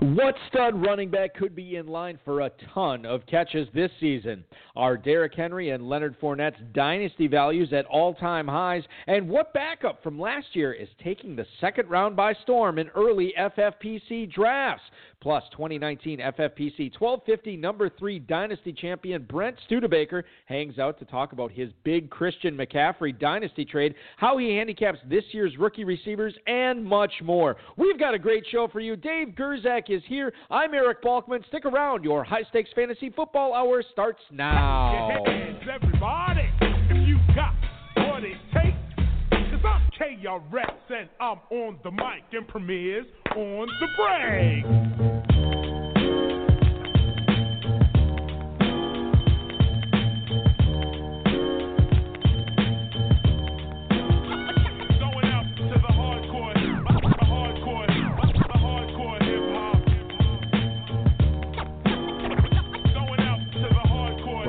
What stud running back could be in line for a ton of catches this season? Are Derrick Henry and Leonard Fournette's dynasty values at all time highs? And what backup from last year is taking the second round by storm in early FFPC drafts? Plus, 2019 FFPC 1250 number three dynasty champion Brent Studebaker hangs out to talk about his big Christian McCaffrey dynasty trade, how he handicaps this year's rookie receivers, and much more. We've got a great show for you. Dave Gerczak is here. I'm Eric Balkman. Stick around. Your high stakes fantasy football hour starts now. KRS and I'm on the mic and premieres on the break.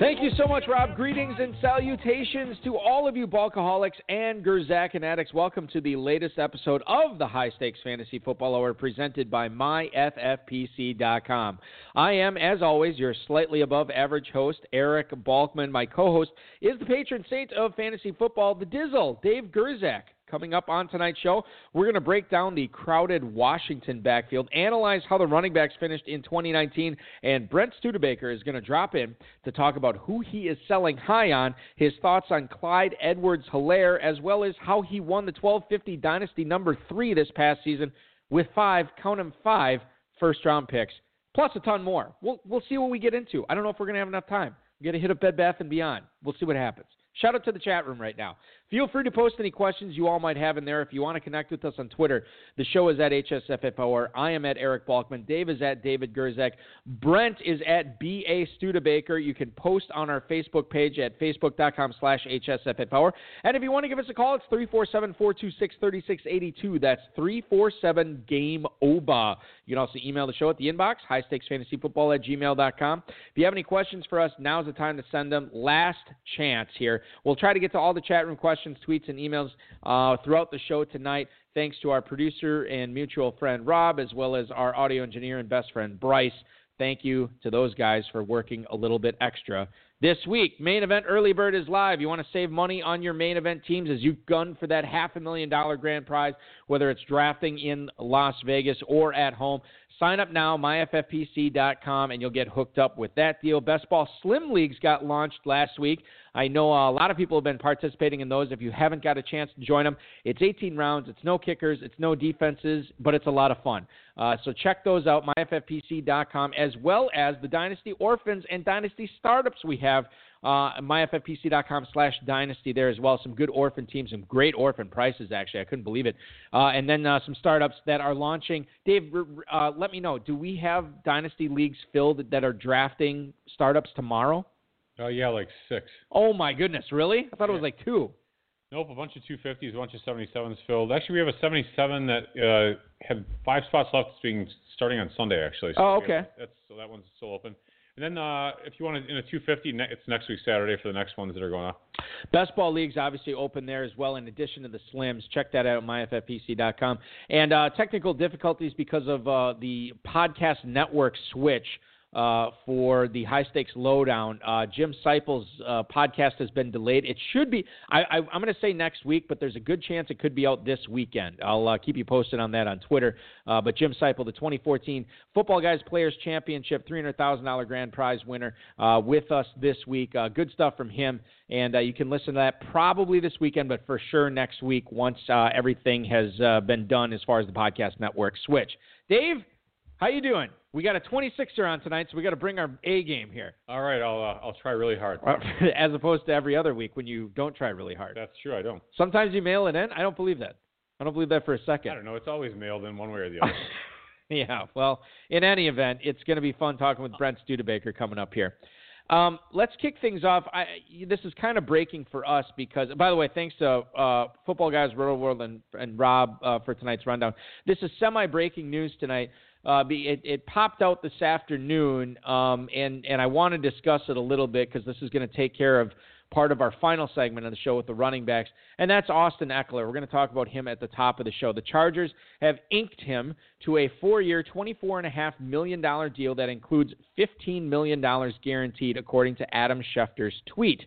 Thank you so much, Rob. Greetings and salutations to all of you Balkaholics and Gerczak and addicts. Welcome to the latest episode of the High Stakes Fantasy Football Hour presented by MyFFPC.com. I am, as always, your slightly above average host, Eric Balkman. My co host is the patron saint of fantasy football, the Dizzle, Dave Gerczak. Coming up on tonight's show, we're going to break down the crowded Washington backfield, analyze how the running backs finished in 2019, and Brent Studebaker is going to drop in to talk about who he is selling high on, his thoughts on Clyde Edwards Helaire, as well as how he won the 1250 Dynasty number three this past season with five, count them five, first round picks, plus a ton more. We'll, we'll see what we get into. I don't know if we're going to have enough time. We're going to hit up Bed Bath and Beyond. We'll see what happens. Shout out to the chat room right now. Feel free to post any questions you all might have in there. If you want to connect with us on Twitter, the show is at HSFFOR. I am at Eric Balkman. Dave is at David Gerczak. Brent is at BA Studebaker. You can post on our Facebook page at facebook.com slash HSFFOR. And if you want to give us a call, it's 347-426-3682. That's 347-GAME-OBA. You can also email the show at the inbox, highstakesfantasyfootball at gmail.com. If you have any questions for us, now's the time to send them. Last chance here. We'll try to get to all the chat room questions, tweets, and emails uh, throughout the show tonight. Thanks to our producer and mutual friend Rob, as well as our audio engineer and best friend Bryce. Thank you to those guys for working a little bit extra this week. Main event early bird is live. You want to save money on your main event teams as you gun for that half a million dollar grand prize, whether it's drafting in Las Vegas or at home. Sign up now, myffpc.com, and you'll get hooked up with that deal. Best Ball Slim Leagues got launched last week. I know a lot of people have been participating in those. If you haven't got a chance to join them, it's 18 rounds, it's no kickers, it's no defenses, but it's a lot of fun. Uh, so check those out, myffpc.com, as well as the Dynasty Orphans and Dynasty Startups we have uh, myffpc.com slash dynasty there as well. Some good orphan teams, some great orphan prices, actually. I couldn't believe it. Uh, and then uh, some startups that are launching. Dave, uh, let me know. Do we have dynasty leagues filled that are drafting startups tomorrow? Oh yeah, like six. Oh, my goodness. Really? I thought it was like two. Nope, a bunch of 250s, a bunch of 77s filled. Actually, we have a 77 that uh, had five spots left, being starting on Sunday. Actually. So Oh, we have- okay. That's so that one's still open. And then uh, if you want to, in a 250, it's next week Saturday for the next ones that are going on. Best Ball League's obviously open there as well, in addition to the Slims. Check that out at myffpc.com. And uh, technical difficulties because of uh, the podcast network switch uh, for the high stakes lowdown. Uh, Jim Seipel's uh, podcast has been delayed. It should be, I, I'm going to say next week, but there's a good chance it could be out this weekend. I'll uh, keep you posted on that on Twitter. Uh, but Jim Seipel, the 2014 Football Guys Players Championship $300,000 grand prize winner, with us this week. Good stuff from him. And you can listen to that probably this weekend, but for sure next week once everything has been done as far as the podcast network switch. Dave, How you doing? We got a 26er on tonight, so we got to bring our A game here, All right, I'll uh, I'll try really hard. as opposed to every other week when you don't try really hard. That's true. I don't. Sometimes you mail it in. I don't believe that. I don't believe that for a second. I don't know. It's always mailed in one way or the other. yeah. Well, in any event, it's going to be fun talking with Brent Studebaker coming up here. Um, let's kick things off. I, this is kind of breaking for us because, by the way, thanks to uh, Football Guys Roto World and, and Rob uh, for tonight's rundown. This is semi-breaking news tonight. Uh, it, it popped out this afternoon, um, and and I want to discuss it a little bit because this is going to take care of part of our final segment of the show with the running backs, and that's Austin Ekeler. We're going to talk about him at the top of the show. The Chargers have inked him to a four-year, $24.5 million deal that includes $15 million guaranteed, according to Adam Schefter's tweet.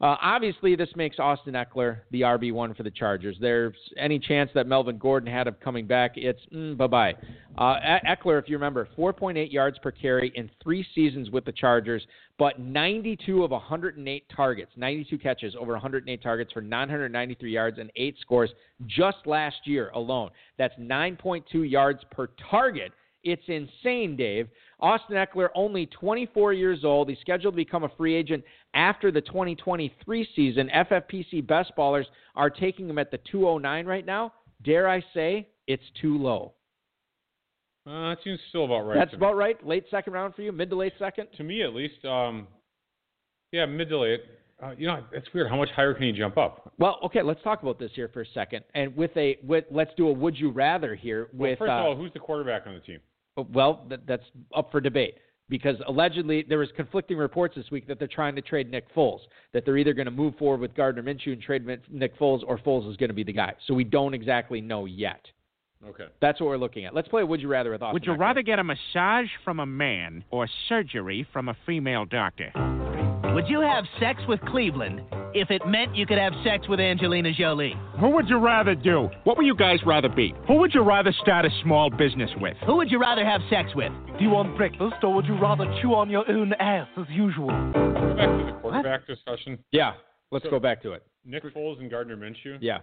Uh, obviously, this makes Austin Ekeler the RB1 for the Chargers. There's any chance that Melvin Gordon had of coming back, it's mm, bye bye. Uh, Ekeler, if you remember, 4.8 yards per carry in three seasons with the Chargers, but 92 of 108 targets, 92 catches over 108 targets for 993 yards and eight scores just last year alone. That's 9.2 yards per target. It's insane, Dave. Austin Ekeler, only 24 years old. He's scheduled to become a free agent after the 2023 season. FFPC best ballers are taking him at the 209 right now. Dare I say, it's too low. Uh, that seems still about right. That's about right. Late second round for you, mid to late second. to me at least. Um, yeah, mid to late. Uh, you know, it's weird. How much higher can he jump up? Well, okay, let's talk about this here for a second. And with a with let's do a would you rather here Well, with first uh, of all, who's the quarterback on the team? Well, that, that's up for debate because allegedly there was conflicting reports this week that they're trying to trade Nick Foles. That they're either going to move forward with Gardner Minshew and trade Nick Foles, or Foles is going to be the guy. So we don't exactly know yet. Okay. That's what we're looking at. Let's play Would You Rather with Austin. Would you Ekeler. rather get a massage from a man or surgery from a female doctor? Would you have sex with Cleveland if it meant you could have sex with Angelina Jolie? Who would you rather do? What would you guys rather be? Who would you rather start a small business with? Who would you rather have sex with? Do you want breakfast or would you rather chew on your own ass as usual? Go back to the quarterback discussion. Yeah, let's So- go back to it. Nick Foles and Gardner Minshew Yeah.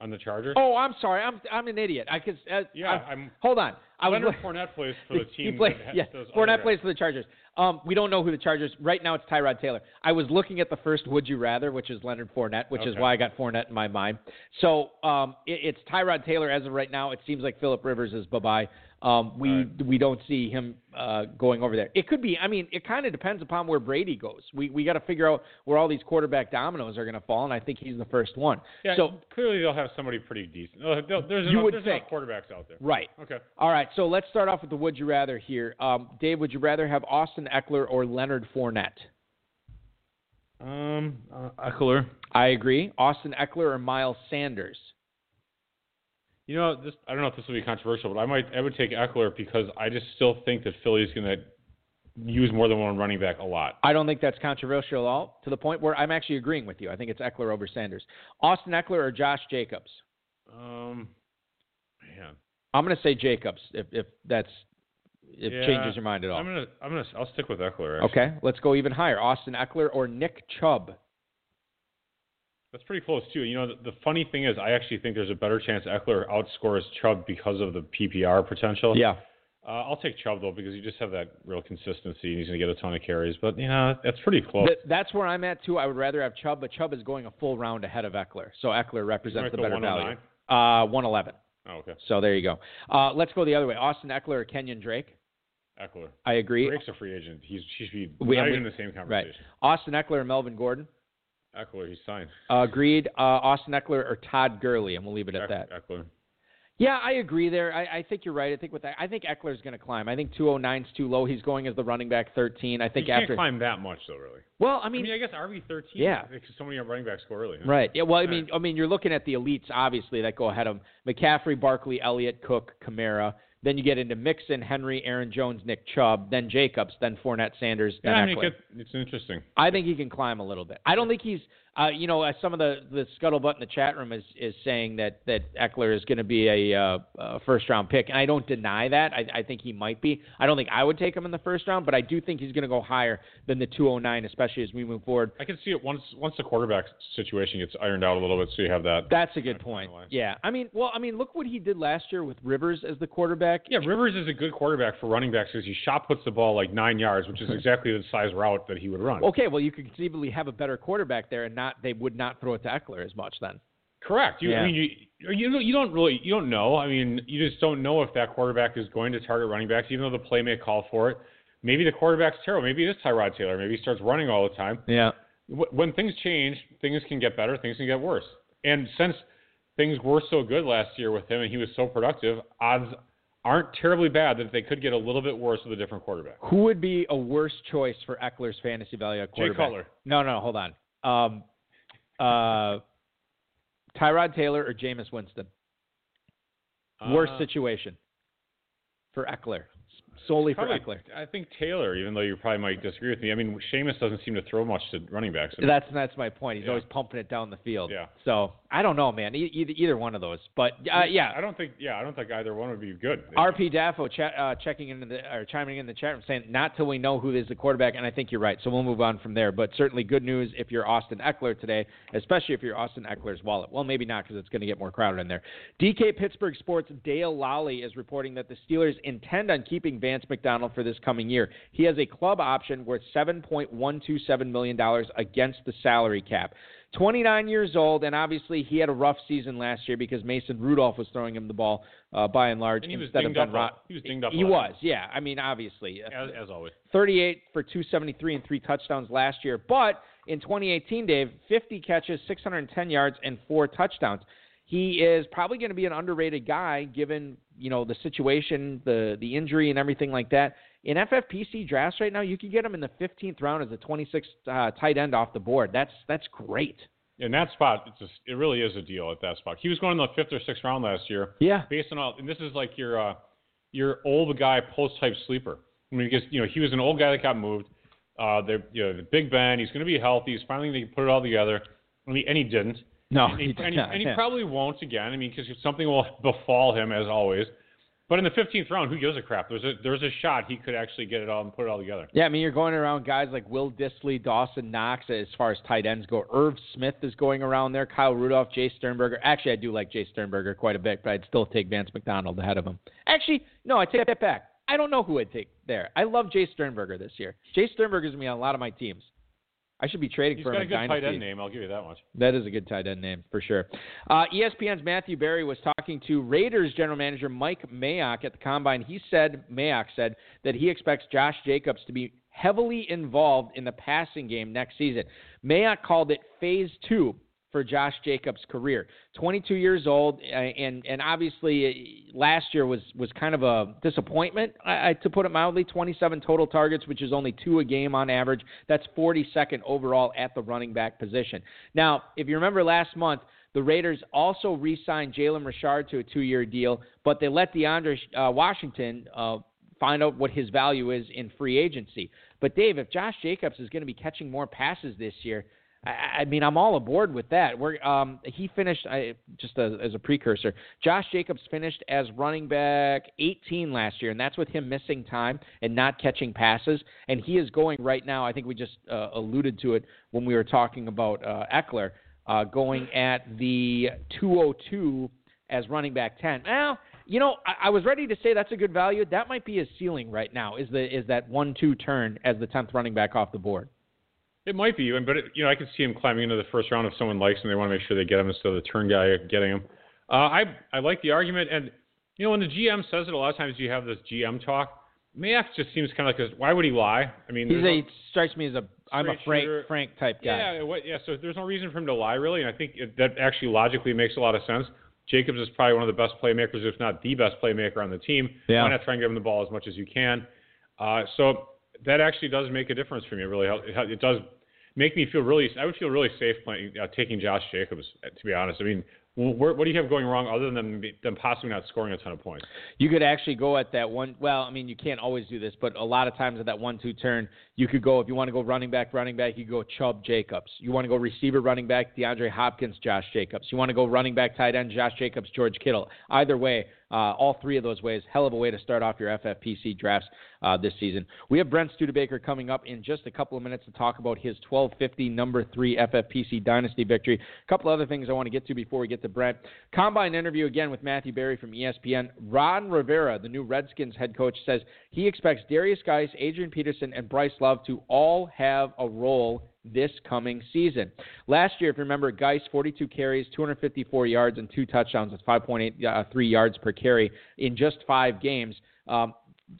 On the Chargers. Oh, I'm sorry. I'm I'm an idiot. I could. Uh, yeah, I'm- I'm. hold on. I was Leonard Fournette plays for the team. he plays, that yeah, does Fournette plays for the Chargers. Um, we don't know who the Chargers. Right now, it's Tyrod Taylor. I was looking at the first "Would You Rather," which is Leonard Fournette, which is why I got Fournette in my mind. So um, it, it's Tyrod Taylor as of right now. It seems like Philip Rivers is bye bye. Um, we Right. we don't see him uh, going over there. It could be. I mean, it kind of depends upon where Brady goes. We we got to figure out where all these quarterback dominoes are going to fall, and I think he's the first one. Yeah, so clearly they'll have somebody pretty decent. Uh, they'll- There's You enough, would there's think. enough quarterbacks out there. right. Okay. All right, so let's start off with the would you rather here. Um, Dave, would you rather have Austin Ekeler or Leonard Fournette? Um, uh, Ekeler. I agree. Austin Ekeler or Miles Sanders? You know, this I don't know if this will be controversial, but I might I would take Ekeler because I just still think that Philly's going to use more than one running back a lot. I don't think that's controversial at all, to the point where I'm actually agreeing with you. I think it's Ekeler over Sanders. Austin Ekeler or Josh Jacobs? Um, man, I'm going to say Jacobs if, if that's if Yeah, changes your mind at all. I'm gonna I'm gonna I'll stick with Ekeler. Actually. Okay, let's go even higher. Austin Ekeler or Nick Chubb? That's pretty close too. You know, the, the funny thing is, I actually think there's a better chance Ekeler outscores Chubb because of the PPR potential. Yeah. Uh, I'll take Chubb though because you just have that real consistency and he's going to get a ton of carries. But you know, that's pretty close. Th- that's where I'm at too. I would rather have Chubb, but Chubb is going a full round ahead of Ekeler. So Ekeler represents the better value. Uh, 111. Oh, okay. So there you go. Uh, let's go the other way. Austin Ekeler or Kenyan Drake? Ekeler. I agree. Drake's a free agent. He's he should be We- not we- even in the same conversation. Right. Austin Ekeler or Melvin Gordon? Ekeler, he's signed. Uh, agreed. Uh, Austin Ekeler or Todd Gurley, and we'll leave it at that. Ekeler. Yeah, I agree there. I, I think you're right. I think with that, I think Ekeler's going to climb. I think 209 is too low. He's going as the running back 13. I He think can't after. climb that much though, really. Well, I I mean, mean, I guess RB thirteen. Yeah. because so many running backs go early. huh? Right. Yeah. Well, I mean, I mean, you're looking at the elites, obviously, that go ahead of. McCaffrey, Barkley, Elliott, Cook, Kamara. Then you get into Mixon, Henry, Aaron Jones, Nick Chubb, then Jacobs, then Fournette, Sanders, then Yeah, I mean, gets, it's interesting. I think he can climb a little bit. I don't think he's. Uh, you know, uh, some of the the scuttlebutt in the chat room is is saying that that Ekeler is going to be a, uh, a first round pick, and I don't deny that. I, I think he might be. I don't think I would take him in the first round, but I do think he's going to go higher than the 209, especially as we move forward. I can see it once once the quarterback situation gets ironed out a little bit, so you have that. That's a good point. Yeah, I mean, well, I mean, look what he did last year with Rivers as the quarterback. Yeah, Rivers is a good quarterback for running backs because he shot puts the ball like nine yards, which is exactly the size route that he would run. Okay, well, you could conceivably have a better quarterback there, and not they would not throw it to Ekeler as much then. Correct. You, Yeah. I mean, you, you don't- you don't really you don't know. I mean, you just don't know if that quarterback is going to target running backs, even though the play may call for it. Maybe the quarterback's terrible. Maybe it is Tyrod Taylor. Maybe he starts running all the time. Yeah. When things change, things can get better. Things can get worse. And since things were so good last year with him and he was so productive, odds aren't terribly bad that they could get a little bit worse with a different quarterback. Who would be a worse choice for Ekeler's fantasy value at Jay quarterback? Cutler. No, no, hold on. Um, uh, Tyrod Taylor or Jameis Winston? Worst Uh, situation for Ekeler, solely for Ekeler. I think Taylor, even though you probably might disagree with me. I mean, Sheamus doesn't seem to throw much to running backs. That's that's my point. He's Yeah. always pumping it down the field. Yeah. So I don't know, man. E- either either one of those, but uh, yeah. I don't think. Yeah, I don't think either one would be good. RP Daffo ch- uh, checking into the or chiming in the chat room saying not till we know who is the quarterback, and I think you're right. So we'll move on from there. But certainly good news if you're Austin Ekeler today, especially if you're Austin Ekeler's wallet. Well, maybe not because it's going to get more crowded in there. DK Pittsburgh Sports Dale Lolley is reporting that the Steelers intend on keeping Vance McDonald for this coming year. He has a club option worth $7.127 million against the salary cap. 29 years old, and obviously he had a rough season last year because Mason Rudolph was throwing him the ball uh, by and large And he was instead of Ben. Rot. He was dinged up. He was, yeah. I mean, obviously, as, as always. 38 for 273 and three touchdowns last year. But in 2018, Dave, 50 catches, 610 yards, and four touchdowns. He is probably going to be an underrated guy given you know the situation, the the injury, and everything like that. In FFPC drafts right now, you can get him in the 15th round as a 26th uh, tight end off the board. That's that's great. In that spot, it's just, it really is a deal at that spot. He was going in the fifth or sixth round last year. Yeah. Based on all, and this is like your uh, your old guy post type sleeper. I mean, because you know he was an old guy that got moved. Uh, the you know the Big Ben, he's going to be healthy. He's finally going to put it all together. I mean, and he didn't. No, and he, he and he, and he probably won't again. I mean, because something will befall him as always. But in the 15th round, who gives a crap? There's a there's a shot he could actually get it all and put it all together. Yeah, I mean, you're going around guys like Will Dissly, Dawson Knox as far as tight ends go. Irv Smith is going around there. Kyle Rudolph, Jay Sternberger. Actually, I do like Jay Sternberger quite a bit, but I'd still take Vance McDonald ahead of him. Actually, no, I take that back. I don't know who I'd take there. I love Jay Sternberger this year. Jay Sternberger's going to be on a lot of my teams. I should be trading He's for got him a in good tight end name. I'll give you that much. That is a good tight end name for sure. Uh, ESPN's Matthew Berry was talking to Raiders general manager Mike Mayock at the combine. He said Mayock said that he expects Josh Jacobs to be heavily involved in the passing game next season. Mayock called it phase two for Josh Jacobs' career. 22 years old, uh, and and obviously uh, last year was was kind of a disappointment, I, I, to put it mildly. 27 total targets, which is only two a game on average. That's 42nd overall at the running back position. Now, if you remember last month. The Raiders also re-signed Jalen Richard to a two-year deal, but they let DeAndre uh, Washington uh, find out what his value is in free agency. But Dave, if Josh Jacobs is going to be catching more passes this year, I, mean, I'm all aboard with that. We're, um, he finished I, just as, as a precursor. Josh Jacobs finished as running back 18 last year, and that's with him missing time and not catching passes. And he is going right now. I think we just uh, alluded to it when we were talking about uh, Ekeler uh, going at the 202 as running back 10. Well, you know, I, I was ready to say that's a good value. That might be his ceiling right now. Is the is that one-two turn as the 10th running back off the board? It might be, but it, you know, I could see him climbing into the first round if someone likes him. They want to make sure they get him instead of the turn guy getting him. Uh, I I like the argument, and you know, when the GM says it, a lot of times you have this GM talk. Mayock just seems kind of like a, why would he lie? I mean, He's a, no- he strikes me as a I'm a Frank shooter. Frank type guy. Yeah, what, yeah. So there's no reason for him to lie, really, and I think it, that actually logically makes a lot of sense. Jacobs is probably one of the best playmakers, if not the best playmaker on the team. Yeah. Why not try and give him the ball as much as you can? Uh, so that actually does make a difference for me. It really, it does make me feel really. I would feel really safe playing, uh, taking Josh Jacobs. To be honest, I mean, what do you have going wrong other than them possibly not scoring a ton of points? You could actually go at that one. Well, I mean, you can't always do this, but a lot of times at that one-two turn, you could go if you want to go running back, running back. You go Chubb, Jacobs. You want to go receiver, running back, DeAndre Hopkins, Josh Jacobs. You want to go running back, tight end, Josh Jacobs, George Kittle. Either way, uh, all three of those ways, hell of a way to start off your FFPC drafts uh, this season. We have Brent Studebaker coming up in just a couple of minutes to talk about his 1250 number three FFPC Dynasty victory. A couple other things I want to get to before we get to Brent. Combine interview again with Matthew Berry from ESPN. Ron Rivera, the new Redskins head coach, says he expects Darius Guice, Adrian Peterson, and Bryce Love to all have a role this coming season. Last year, if you remember, Guice 42 carries, 254 yards, and two touchdowns. That's 5.83 uh, yards per carry in just five games. Um,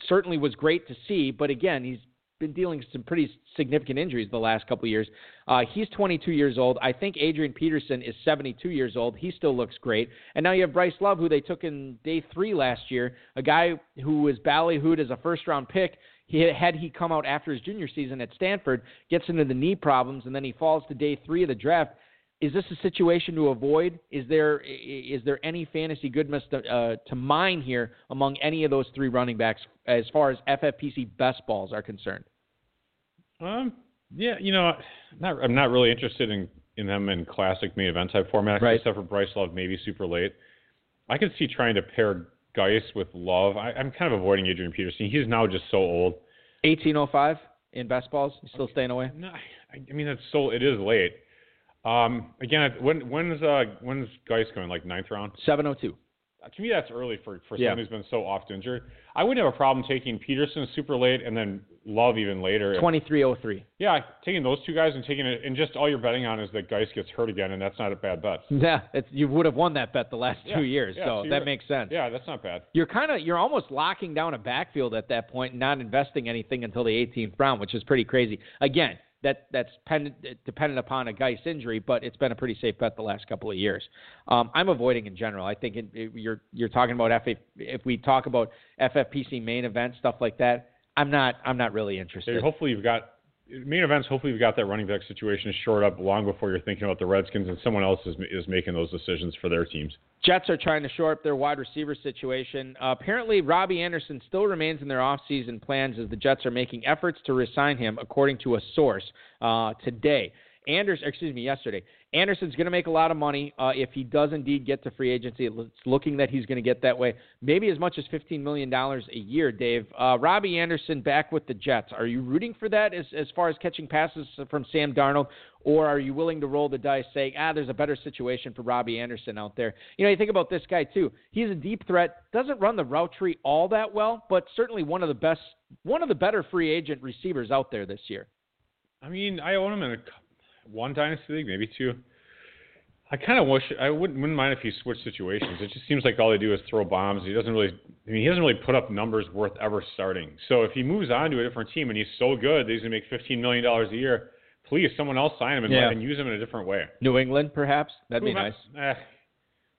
certainly was great to see, but again, he's been dealing some pretty significant injuries the last couple years. Uh, he's 22 years old. I think Adrian Peterson is 72 years old. He still looks great. And now you have Bryce Love, who they took in day three last year, a guy who was ballyhooed as a first round pick. He had he come out after his junior season at Stanford, gets into the knee problems, and then he falls to day three of the draft. Is this a situation to avoid? Is there is there any fantasy goodness to, uh, to mine here among any of those three running backs as far as FFPC best balls are concerned? Um, yeah, you know, not, I'm not really interested in in them in classic main event type format, Right. except for Bryce Love, maybe super late. I could see trying to pair Guice with Love. I, I'm kind of avoiding Adrian Peterson. He's now just so old. 1805 in best balls. You still staying away? No, I, I mean it's so it is late. Um, again, when when's uh when's Guice going? Like ninth round? 702. Uh, To me, that's early for for Yeah. someone who's been so oft injured. I wouldn't have a problem taking Peterson super late and then Love even later. 2303. Yeah, taking those two guys and taking it, and just all you're betting on is that Guice gets hurt again, and that's not a bad bet. Yeah, it's, you would have won that bet the last Yeah, two years, yeah, so so that makes sense. Yeah, that's not bad. You're kind of you're almost locking down a backfield at that point, and not investing anything until the 18th round, which is pretty crazy. Again, that that's pendent, dependent upon a Guice injury, but it's been a pretty safe bet the last couple of years. Um, I'm avoiding in general. I think it, it- you're you're talking about FA, if we talk about FFPC main event stuff like that. I'm not I'm not really interested. hopefully you've got main events. Hopefully you've got that running back situation shored up long before you're thinking about the Redskins, and someone else is is making those decisions for their teams. Jets are trying to shore up their wide receiver situation. Uh, apparently, Robbie Anderson still remains in their offseason plans as the Jets are making efforts to resign him, according to a source uh, today. Anders, excuse me, yesterday. Anderson's going to make a lot of money uh, if he does indeed get to free agency. It's looking that he's going to get that way, maybe as much as $15 million a year, Dave. Uh, Robbie Anderson back with the Jets. Are you rooting for that as, as far as catching passes from Sam Darnold, or are you willing to roll the dice saying, ah, there's a better situation for Robbie Anderson out there? You know, you think about this guy, too. He's a deep threat, doesn't run the route tree all that well, but certainly one of the best, one of the better free agent receivers out there this year. I mean, I own him in a, one dynasty league, maybe two. I kind of wish I wouldn't wouldn't mind if he switched situations. It just seems like all they do is throw bombs. He doesn't really. I mean, he doesn't really put up numbers worth ever starting. So if he moves on to a different team and he's so good that he's gonna make fifteen million dollars a year, please someone else sign him and, Yeah. and use him in a different way. New England, perhaps? That'd be Who am I- nice. Eh,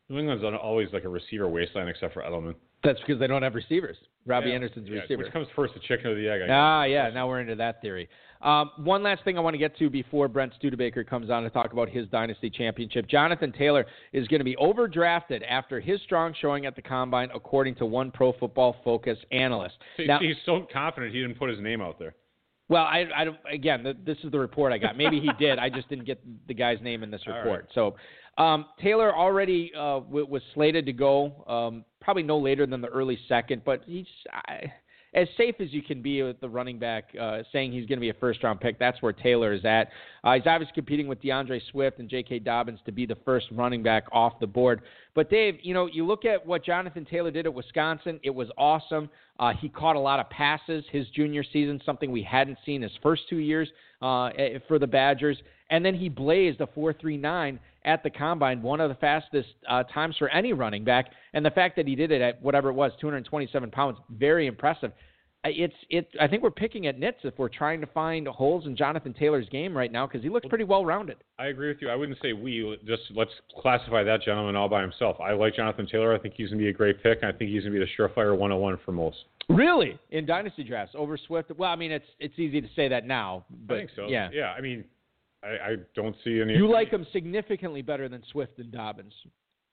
New England's always like a receiver wasteland except for Edelman. That's because they don't have receivers. Robbie Yeah, Anderson's yeah, receiver. Which comes first, the chicken or the egg? I guess. Ah, yeah. Now we're into that theory. Um, one last thing I want to get to before Brent Studebaker comes on to talk about his dynasty championship. Jonathan Taylor is going to be overdrafted after his strong showing at the combine, according to one Pro Football Focus analyst. Now- he's so confident he didn't put his name out there. Well, I, I don't, again, th- this is the report I got. Maybe he did. I just didn't get the guy's name in this report. So, um, Taylor already uh, w- was slated to go, um, probably no later than the early second, but he's I, as safe as you can be with the running back, uh, saying he's going to be a first round pick. That's where Taylor is at. Uh, he's obviously competing with D'Andre Swift and J.K. Dobbins to be the first running back off the board. But Dave, you know, you look at what Jonathan Taylor did at Wisconsin. It was awesome. Uh, he caught a lot of passes his junior season, something we hadn't seen his first two years uh, eh, for the Badgers. And then he blazed a 4.39 at the combine, one of the fastest uh, times for any running back. And the fact that he did it at whatever it was, 227 pounds, very impressive. It's it. I think we're picking at nits if we're trying to find holes in Jonathan Taylor's game right now because he looks pretty well rounded. I agree with you. I wouldn't say we. Just let's classify that gentleman all by himself. I like Jonathan Taylor. I think he's going to be a great pick. I think he's going to be the surefire 101 for most. Really, in dynasty drafts over Swift. Well, I mean, it's it's easy to say that now, but I think so. yeah, Yeah. I mean, I, I don't see any. you like him significantly better than Swift and Dobbins.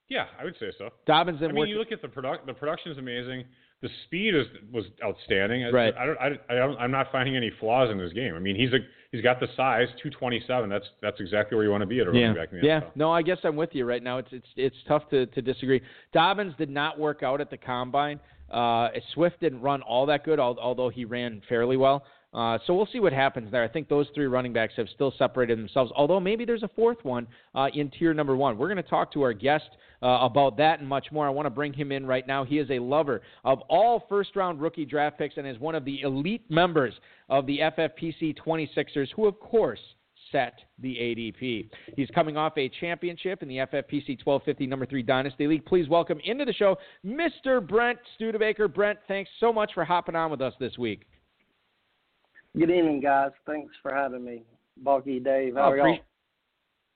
Yeah, I would say so. Dobbins I mean, you look at the product. The production is amazing. The speed is was outstanding. I- Right. I don't. I, I don't. I'm not finding any flaws in his game. I mean, he's a he's got the size, 227. That's that's exactly where you want to be at a yeah, running back in the yeah. NFL. No, I guess I'm with you right now. It's it's it's tough to to disagree. Dobbins did not work out at the combine. Uh, Swift didn't run all that good, although he ran fairly well. Uh, so we'll see what happens there. I think those three running backs have still separated themselves, although maybe there's a fourth one uh, in tier number one. We're going to talk to our guest uh, about that and much more. I want to bring him in right now. He is a lover of all first round rookie draft picks and is one of the elite members of the FFPC 26ers, who, of course, set the ADP. He's coming off a championship in the FFPC 1250 number three Dynasty League. Please welcome into the show Mr. Brent Studebaker. Brent, thanks so much for hopping on with us this week. Good evening, guys. Thanks for having me. Bulky Dave, how Oh, are y'all? pre-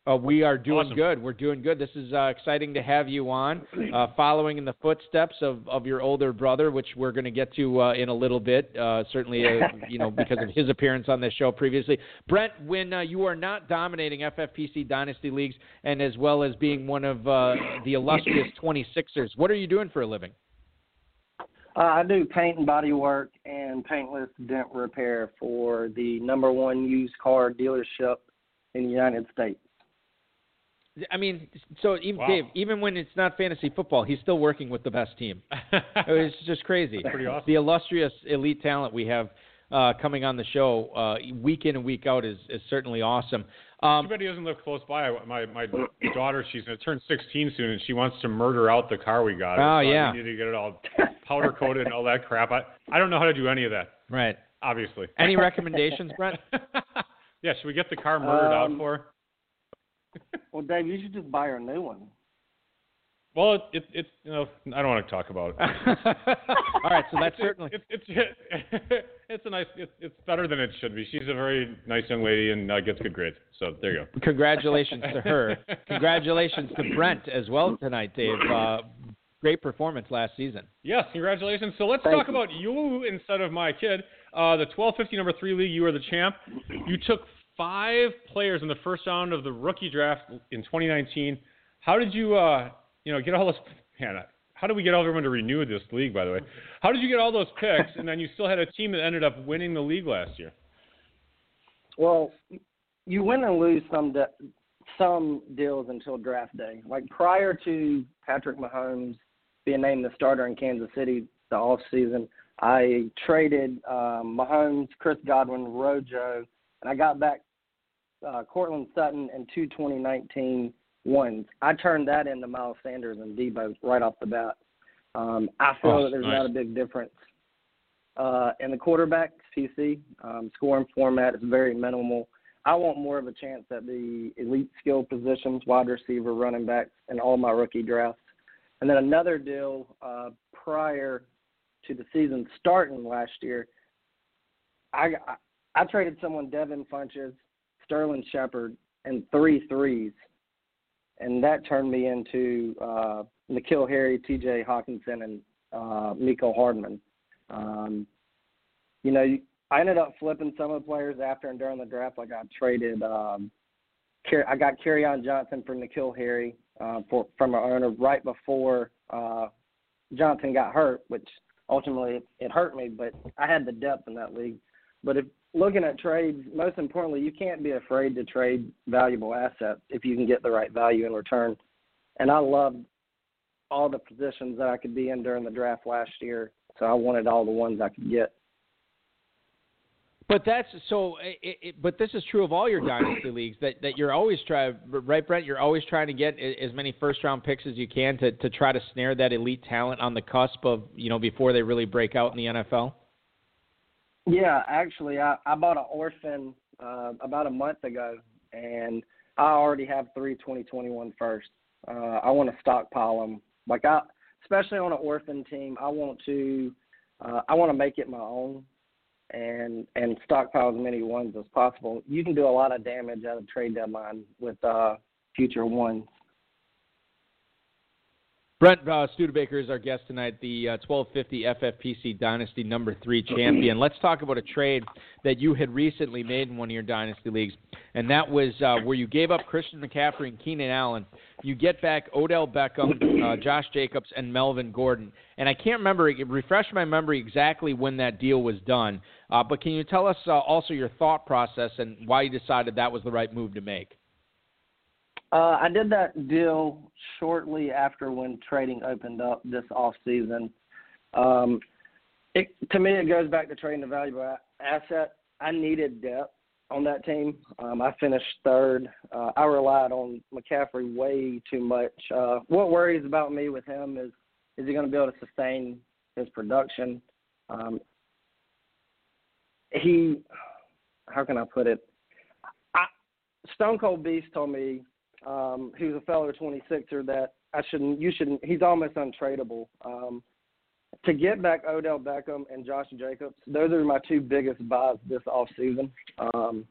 Uh, we are doing Awesome. good. We're doing good. This is uh, exciting to have you on, uh, following in the footsteps of, of your older brother, which we're going to get to uh, in a little bit. Uh, certainly, uh, you know, because of his appearance on this show previously. Brent, when uh, you are not dominating FFPC Dynasty leagues, and as well as being one of uh, the illustrious 26ers, what are you doing for a living? Uh, I do paint and body work and paintless dent repair for the number one used car dealership in the United States. I mean, so even Wow. Dave, even when it's not fantasy football, he's still working with the best team. It's just crazy. Pretty awesome. The illustrious elite talent we have uh, coming on the show uh, week in and week out is, is certainly awesome. Um, Too bad he doesn't live close by. My my daughter, she's gonna turn 16 soon, and she wants to murder out the car we got. Oh, So yeah. We need to get it all powder coated and all that crap. I I don't know how to do any of that. right. Obviously. Any recommendations, Brent? yeah, should we get the car murdered out Um, for? her? Well, Dave, you should just buy her a new one. Well, it, it, it you know I don't want to talk about it. All right, so that's certainly It's it's it's, it's a nice. It's, it's better than it should be. She's a very nice young lady and uh, gets good grades. So there you go. congratulations to her. Congratulations to Brent as well tonight, Dave. Uh, great performance last season. Yes, congratulations. So let's Thank talk you. about you instead of my kid. Uh, the 1250 number three league, you are the champ. You took five players in the first round of the rookie draft in 2019. How did you, uh, you know, get all those? Man, how did we get everyone to renew this league? By the way, how did you get all those picks, and then you still had a team that ended up winning the league last year? Well, you win and lose some de- some deals until draft day. Like prior to Patrick Mahomes being named the starter in Kansas City the off season, I traded um, Mahomes, Chris Godwin, Rojo, and I got back uh, Courtland Sutton and two 2019 ones. I turned that into Miles Sanders and Deebo right off the bat. Um, I feel Oh, that there's nice. not a big difference uh, in the quarterback PC um, scoring format is very minimal. I want more of a chance at the elite skill positions, wide receiver, running backs, and all my rookie drafts. And then another deal uh, prior to the season starting last year. I, I I traded someone Devin Funchess, Sterling Shepard, and three threes, and that turned me into uh, N'Keal Harry, T.J. Hockenson, and uh, Mecole Hardman. Um, you know, I ended up flipping some of the players after and during the draft. Like I traded, um, I got on Johnson for N'Keal Harry uh, for, from our owner right before uh, Johnson got hurt, which ultimately it, it hurt me. But I had the depth in that league. But if looking at trades, most importantly, you can't be afraid to trade valuable assets if you can get the right value in return. And I loved all the positions that I could be in during the draft last year, so I wanted all the ones I could get. But that's so. It, it, but this is true of all your dynasty leagues that that you're always trying, right, Brent? You're always trying to get as many first round picks as you can to to try to snare that elite talent on the cusp of you know before they really break out in the NFL. Yeah, actually, I, I bought an orphan uh, about a month ago, and I already have three 2021 first. Uh, I want to stockpile them. Like I, especially on an orphan team, I want to, uh, I want to make it my own, and and stockpile as many ones as possible. You can do a lot of damage at a trade deadline with uh, future ones. Brent uh, Studebaker is our guest tonight, the uh, 1250 FFPC Dynasty number three champion. Let's talk about a trade that you had recently made in one of your Dynasty leagues, and that was uh, where you gave up Christian McCaffrey and Keenan Allen. You get back Odell Beckham, uh, Josh Jacobs, and Melvin Gordon. And I can't remember, refresh my memory exactly when that deal was done, uh, but can you tell us uh, also your thought process and why you decided that was the right move to make? Uh, I did that deal shortly after when trading opened up this off season. Um, it, to me, it goes back to trading a valuable asset. I needed depth on that team. Um, I finished third. Uh, I relied on McCaffrey way too much. Uh, what worries about me with him is is he going to be able to sustain his production? Um, he, how can I put it? I, Stone Cold Beast told me um, who's a fellow 26er that I shouldn't, you shouldn't, he's almost untradeable. Um, to get back Odell Beckham and Josh Jacobs, those are my two biggest buys this off season. Um,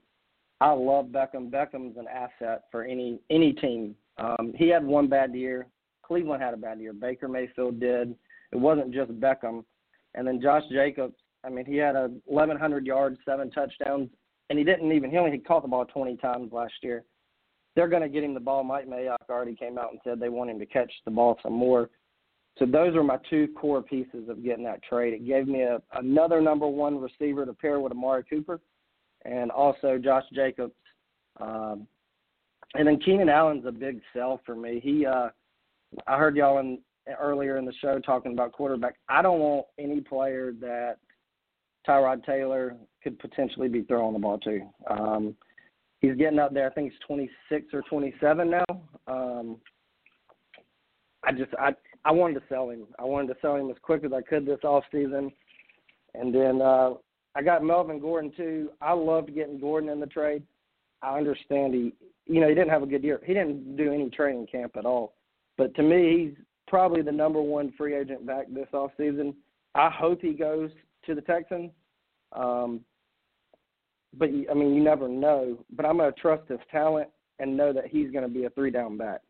I love Beckham. Beckham's an asset for any any team. Um, he had one bad year. Cleveland had a bad year. Baker Mayfield did. It wasn't just Beckham. And then Josh Jacobs. I mean, he had a 1,100 yards, seven touchdowns, and he didn't even. He only caught the ball 20 times last year they're going to get him the ball. Mike Mayock already came out and said they want him to catch the ball some more. So those are my two core pieces of getting that trade. It gave me a, another number one receiver to pair with Amari Cooper, and also Josh Jacobs. Um, and then Keenan Allen's a big sell for me. He, uh, I heard y'all in, earlier in the show talking about quarterback. I don't want any player that Tyrod Taylor could potentially be throwing the ball to. Um, he's getting up there. I think he's 26 or 27 now. Um, I just I I wanted to sell him. I wanted to sell him as quick as I could this off season, and then uh, I got Melvin Gordon too. I loved getting Gordon in the trade. I understand he you know he didn't have a good year. He didn't do any training camp at all. But to me, he's probably the number one free agent back this off season. I hope he goes to the Texans. Um, but I mean, you never know. But I'm going to trust his talent and know that he's going to be a three down back.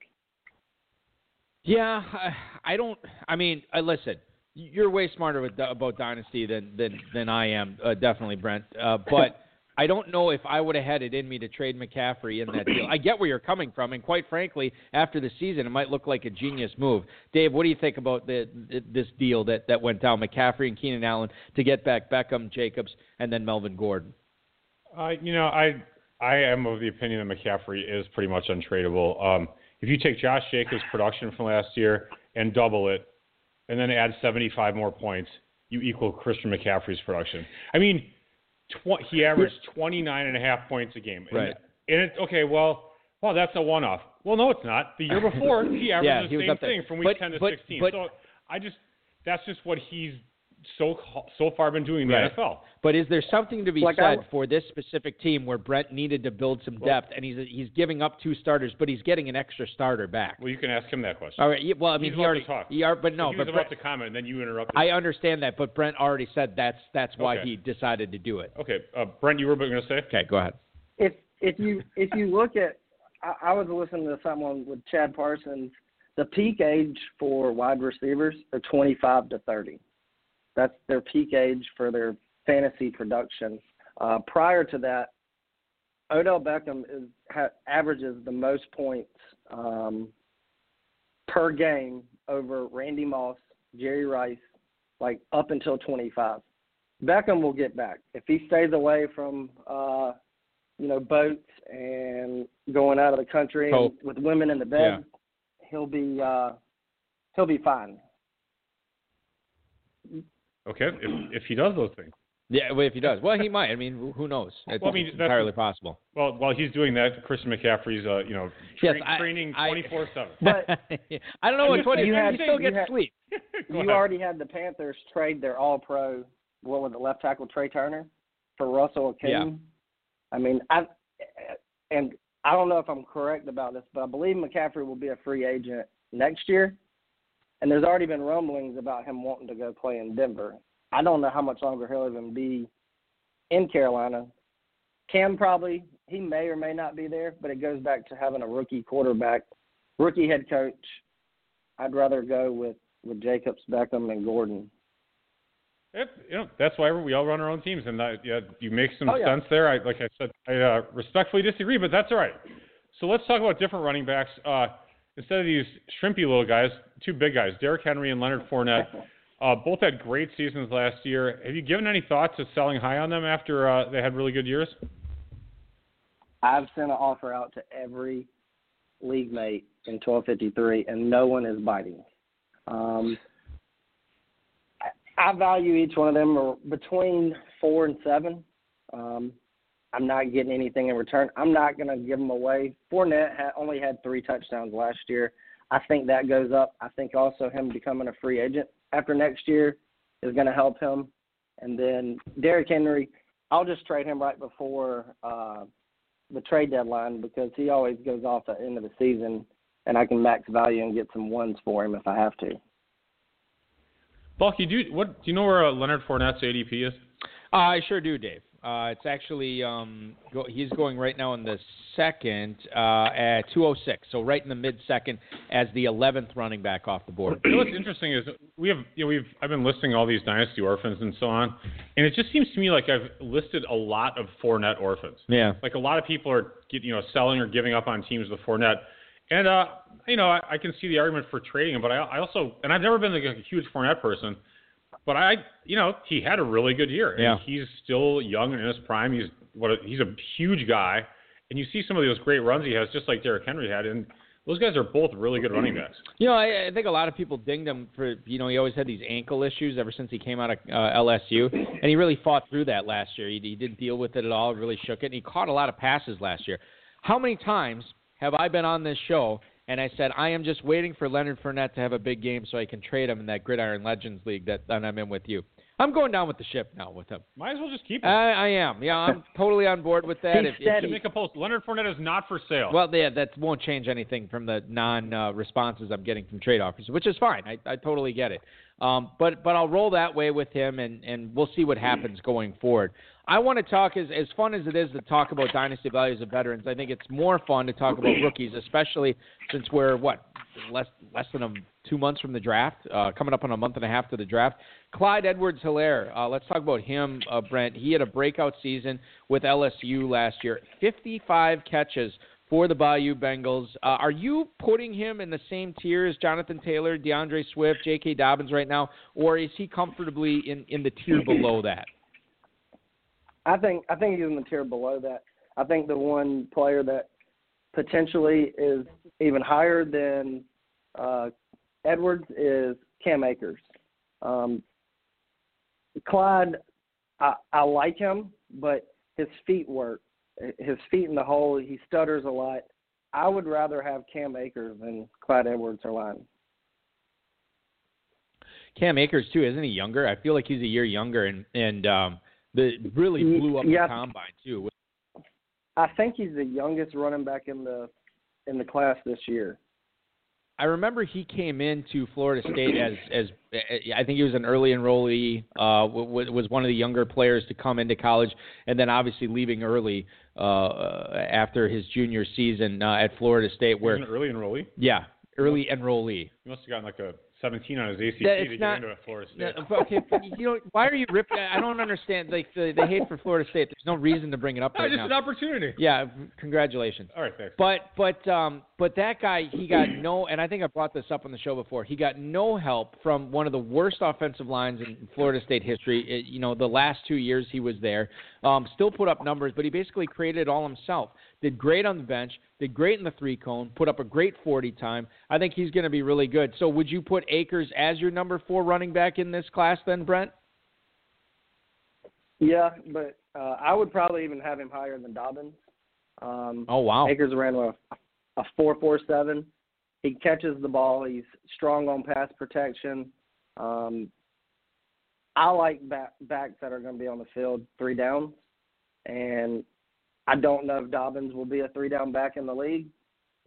Yeah, I, I don't. I mean, I listen. You're way smarter with, about dynasty than than than I am, uh, definitely, Brent. Uh, but I don't know if I would have had it in me to trade McCaffrey in that deal. I get where you're coming from, and quite frankly, after the season, it might look like a genius move. Dave, what do you think about the, this deal that that went down? McCaffrey and Keenan Allen to get back Beckham, Jacobs, and then Melvin Gordon. Uh, you know, I I am of the opinion that McCaffrey is pretty much untradeable. Um, if you take Josh Jacobs' production from last year and double it, and then add 75 more points, you equal Christian McCaffrey's production. I mean, tw- he averaged 29 and a half points a game. Right. And, and it, okay, well, well, that's a one-off. Well, no, it's not. The year before, he averaged yeah, the he same thing from week but, 10 to but, 16. But, so I just that's just what he's so so far been doing in the. NFL. But is there something to be like said I, for this specific team where Brent needed to build some depth, well, and he's he's giving up two starters, but he's getting an extra starter back? Well, you can ask him that question. All right. Well, I mean, he's he already talked. He but no, he but was Brent, about to comment, and then you interrupted. I understand that, but Brent already said that's that's why okay. he decided to do it. Okay, uh, Brent, you were going to say? Okay, go ahead. If if you if you look at, I, I was listening to someone with Chad Parsons. The peak age for wide receivers are 25 to 30. That's their peak age for their fantasy production. Uh, prior to that, Odell Beckham is ha, averages the most points um, per game over Randy Moss, Jerry Rice, like up until 25. Beckham will get back if he stays away from uh, you know boats and going out of the country oh. with women in the bed. Yeah. He'll be uh, he'll be fine. Okay, if if he does those things. Yeah, well, if he does, well, he might. I mean, who knows? It's well, I mean, entirely possible. Well, while he's doing that, Christian McCaffrey's, uh, you know, tra- yes, I, training twenty four seven. But I don't know what twenty. You had- still you gets had- sleep. you ahead. already had the Panthers trade their All Pro, what was it, left tackle Trai Turner for Russell Okung. Yeah. I mean, I and I don't know if I'm correct about this, but I believe McCaffrey will be a free agent next year. And there's already been rumblings about him wanting to go play in Denver. I don't know how much longer he'll even be in Carolina. Cam probably he may or may not be there, but it goes back to having a rookie quarterback, rookie head coach. I'd rather go with with Jacobs, Beckham, and Gordon. It, you know, that's why we all run our own teams, and that, yeah, you make some Oh, yeah. sense there. I, like I said, I uh, respectfully disagree, but that's all right. So let's talk about different running backs. Uh, instead of these shrimpy little guys, two big guys, Derrick Henry and Leonard Fournette, uh, both had great seasons last year. Have you given any thought to selling high on them after uh, they had really good years? I've sent an offer out to every league mate in 1253, and no one is biting. Um, I, I value each one of them between four and seven. Um, I'm not getting anything in return. I'm not going to give them away. Fournette ha- only had three touchdowns last year. I think that goes up. I think also him becoming a free agent after next year is going to help him. And then Derrick Henry, I'll just trade him right before uh, the trade deadline because he always goes off at the end of the season, and I can max value and get some ones for him if I have to. Bulky, do you, what, do you know where uh, Leonard Fournette's ADP is? Uh, I sure do, Dave. Uh, it's actually um, go, he's going right now in the second uh, at 206, so right in the mid second as the 11th running back off the board. You know what's interesting is we have you know we've I've been listing all these dynasty orphans and so on, and it just seems to me like I've listed a lot of Fournette orphans. Yeah. Like a lot of people are get, you know selling or giving up on teams with Fournette, and uh you know I, I can see the argument for trading him, but I, I also and I've never been like a huge Fournette person, but I you know he had a really good year. and Yeah. He's still young and in his prime. He's what a, he's a huge guy, and you see some of those great runs he has, just like Derrick Henry had, and those guys are both really good running backs. You know, I, I think a lot of people dinged him for, you know, he always had these ankle issues ever since he came out of uh, LSU, and he really fought through that last year. He, he didn't deal with it at all, really shook it, and he caught a lot of passes last year. How many times have I been on this show and I said I am just waiting for Leonard Fournette to have a big game so I can trade him in that Gridiron Legends League that, that I'm in with you? I'm going down with the ship now with him. Might as well just keep him. I, I am. Yeah, I'm totally on board with that. He's If- if steady. you- Make a post. Leonard Fournette is not for sale. well, yeah, that won't change anything from the non-responses I'm getting from trade offers, which is fine. I, I totally get it. Um, but but I'll roll that way with him, and and we'll see what happens going forward. I want to talk as as fun as it is to talk about dynasty values of veterans. I think it's more fun to talk about rookies, especially since we're what less less than a, two months from the draft, uh, coming up on a month and a half to the draft. Clyde Edwards-Helaire. Uh, let's talk about him, uh, Brent. He had a breakout season with LSU last year. 55 catches for the Bayou Bengals. Uh, are you putting him in the same tier as Jonathan Taylor, D'Andre Swift, J.K. Dobbins right now, or is he comfortably in, in the tier below that? I think I think he's in the tier below that. I think the one player that potentially is even higher than uh, Edwards is Cam Akers. Um, Clyde, I, I like him, but his feet work. His feet in the hole. He stutters a lot. I would rather have Cam Akers than Clyde Edwards-Helaire. Cam Akers too, isn't he younger? I feel like he's a year younger, and and um, the really blew up Yeah. the combine too. I think he's the youngest running back in the in the class this year. I remember he came into Florida State as as I think he was an early enrollee. Uh, w- w- was one of the younger players to come into college, and then obviously leaving early uh, after his junior season uh, at Florida State. He's Where an early enrollee. yeah, early enrollee. He must have gotten like a 17 on his ACC That- to it's get not- into a Florida State. but okay, you know why are you ripping? I don't understand. Like the, the hate for Florida State. There's no reason to bring it up No, right just now. an opportunity. Yeah, congratulations. All right, thanks. But but um but that guy he got no and I think I brought this up on the show before. He got no help from one of the worst offensive lines in Florida State history. It, you know, the last 2 years he was there. Um still put up numbers, but he basically created it all himself. Did great on the bench, did great in the 3 cone, put up a great 40 time. I think he's going to be really good. So would you put Akers as your number 4 running back in this class then, Brent? Yeah, but uh, I would probably even have him higher than Dobbins. Um, Oh wow. Akers ran a a four four seven. He catches the ball. He's strong on pass protection. Um, I like back, backs that are going to be on the field three downs, and I don't know if Dobbins will be a three down back in the league.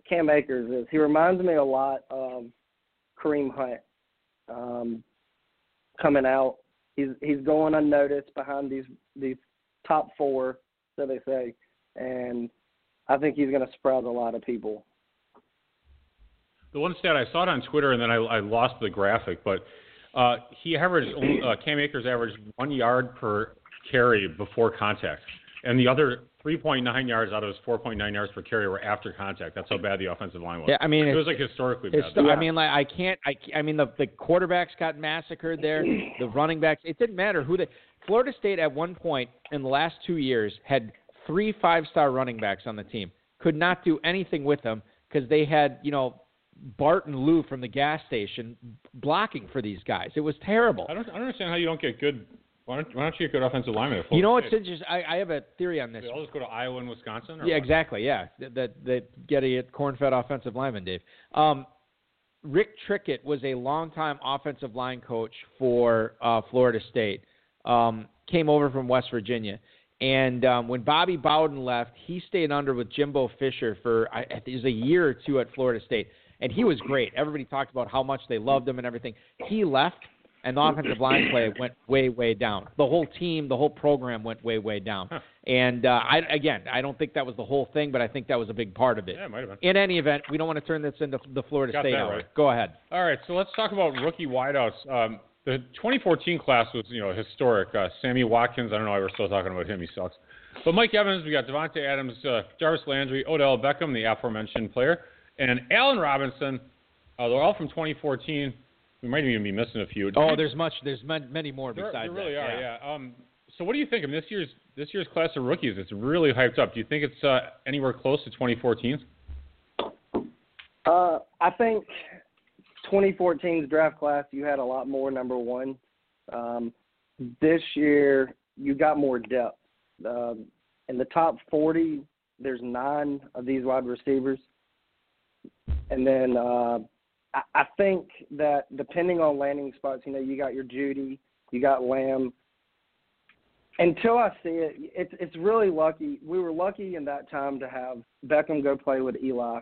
Cam Akers is. He reminds me a lot of Kareem Hunt um, coming out. He's he's going unnoticed behind these these top four, so they say, and I think he's going to surprise a lot of people. the one stat I saw it on Twitter and then I, I lost the graphic, but uh, he averaged uh, Cam Akers averaged one yard per carry before contact, and the other 3.9 yards out of his 4.9 yards per carry were after contact. That's how bad the offensive line was. Yeah, I mean, it was like historically bad. It's, I mean, like I can't. I, I mean, the the quarterbacks got massacred there. The running backs. It didn't matter who they. Florida State at one point in the last two years had three five star running backs on the team. Could not do anything with them because they had you know Bart and Lou from the gas station blocking for these guys. It was terrible. I don't, I don't understand how you don't get good. Why don't, why don't you get good offensive lineman? At You know what's State? interesting? I, I have a theory on this. They all just go to Iowa and Wisconsin. Yeah, what? exactly. Yeah, that that, that get a corn-fed offensive lineman, Dave. Um, Rick Trickett was a longtime offensive line coach for uh, Florida State. Um, came over from West Virginia, and um, when Bobby Bowden left, he stayed under with Jimbo Fisher for I it was a year or two at Florida State, and he was great. Everybody talked about how much they loved him and everything. He left, and the offensive line play went way, way down. The whole team, the whole program went way, way down. And uh, I, again, I don't think that was the whole thing, but I think that was a big part of it. Yeah, it might have been. In any event, we don't want to turn this into the Florida Got State hour. right. Go ahead. All right, so let's talk about rookie wideouts. Um, the 2014 class was, you know, historic. Uh, Sammy Watkins, I don't know why we're still talking about him. He sucks. But Mike Evans, we got Davante Adams, uh, Jarvis Landry, Odell Beckham, the aforementioned player, and Allen Robinson. Uh, they're all from 2014. We might even be missing a few. Oh, there's much. There's ma- many more there, besides there really that. are, yeah. Um, so what do you think of this year's this year's class of rookies? It's really hyped up. Do you think it's uh, anywhere close to 2014? Uh, I think 2014's draft class, you had a lot more number one. Um, this year, you got more depth. Um, in the top 40, there's nine of these wide receivers. And then uh, I, think that depending on landing spots, you know, you got your Jeudy, you got Lamb. Until I see it, it's it's really lucky. We were lucky in that time to have Beckham go play with Eli.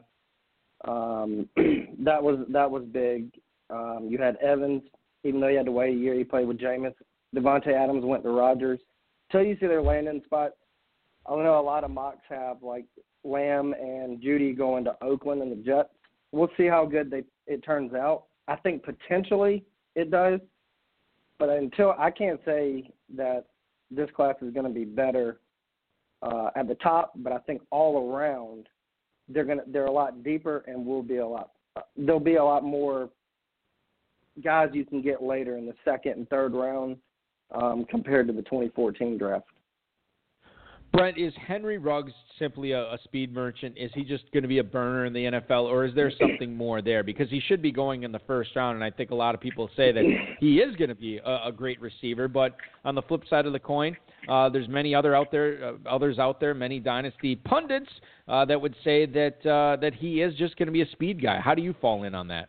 Um, that was that was big. Um, you had Evans, even though he had to wait a year, he played with Jameis. Davante Adams went to Rodgers. Till you see their landing spot, I know a lot of mocks have like Lamb and Jeudy going to Oakland and the Jets. We'll see how good they it turns out. I think potentially it does, but until I can't say that this class is going to be better uh, at the top, but I think all around they're gonna they're a lot deeper and will be a lot there'll be a lot more guys you can get later in the second and third round um, compared to the 2014 draft. Brent, is Henry Ruggs simply a, a speed merchant? Is he just going to be a burner in the NFL, or is there something more there? Because he should be going in the first round, and I think a lot of people say that he is going to be a, a great receiver. But on the flip side of the coin, uh, there's many other out there, uh, others out there, many dynasty pundits uh, that would say that uh, that he is just going to be a speed guy. How do you fall in on that?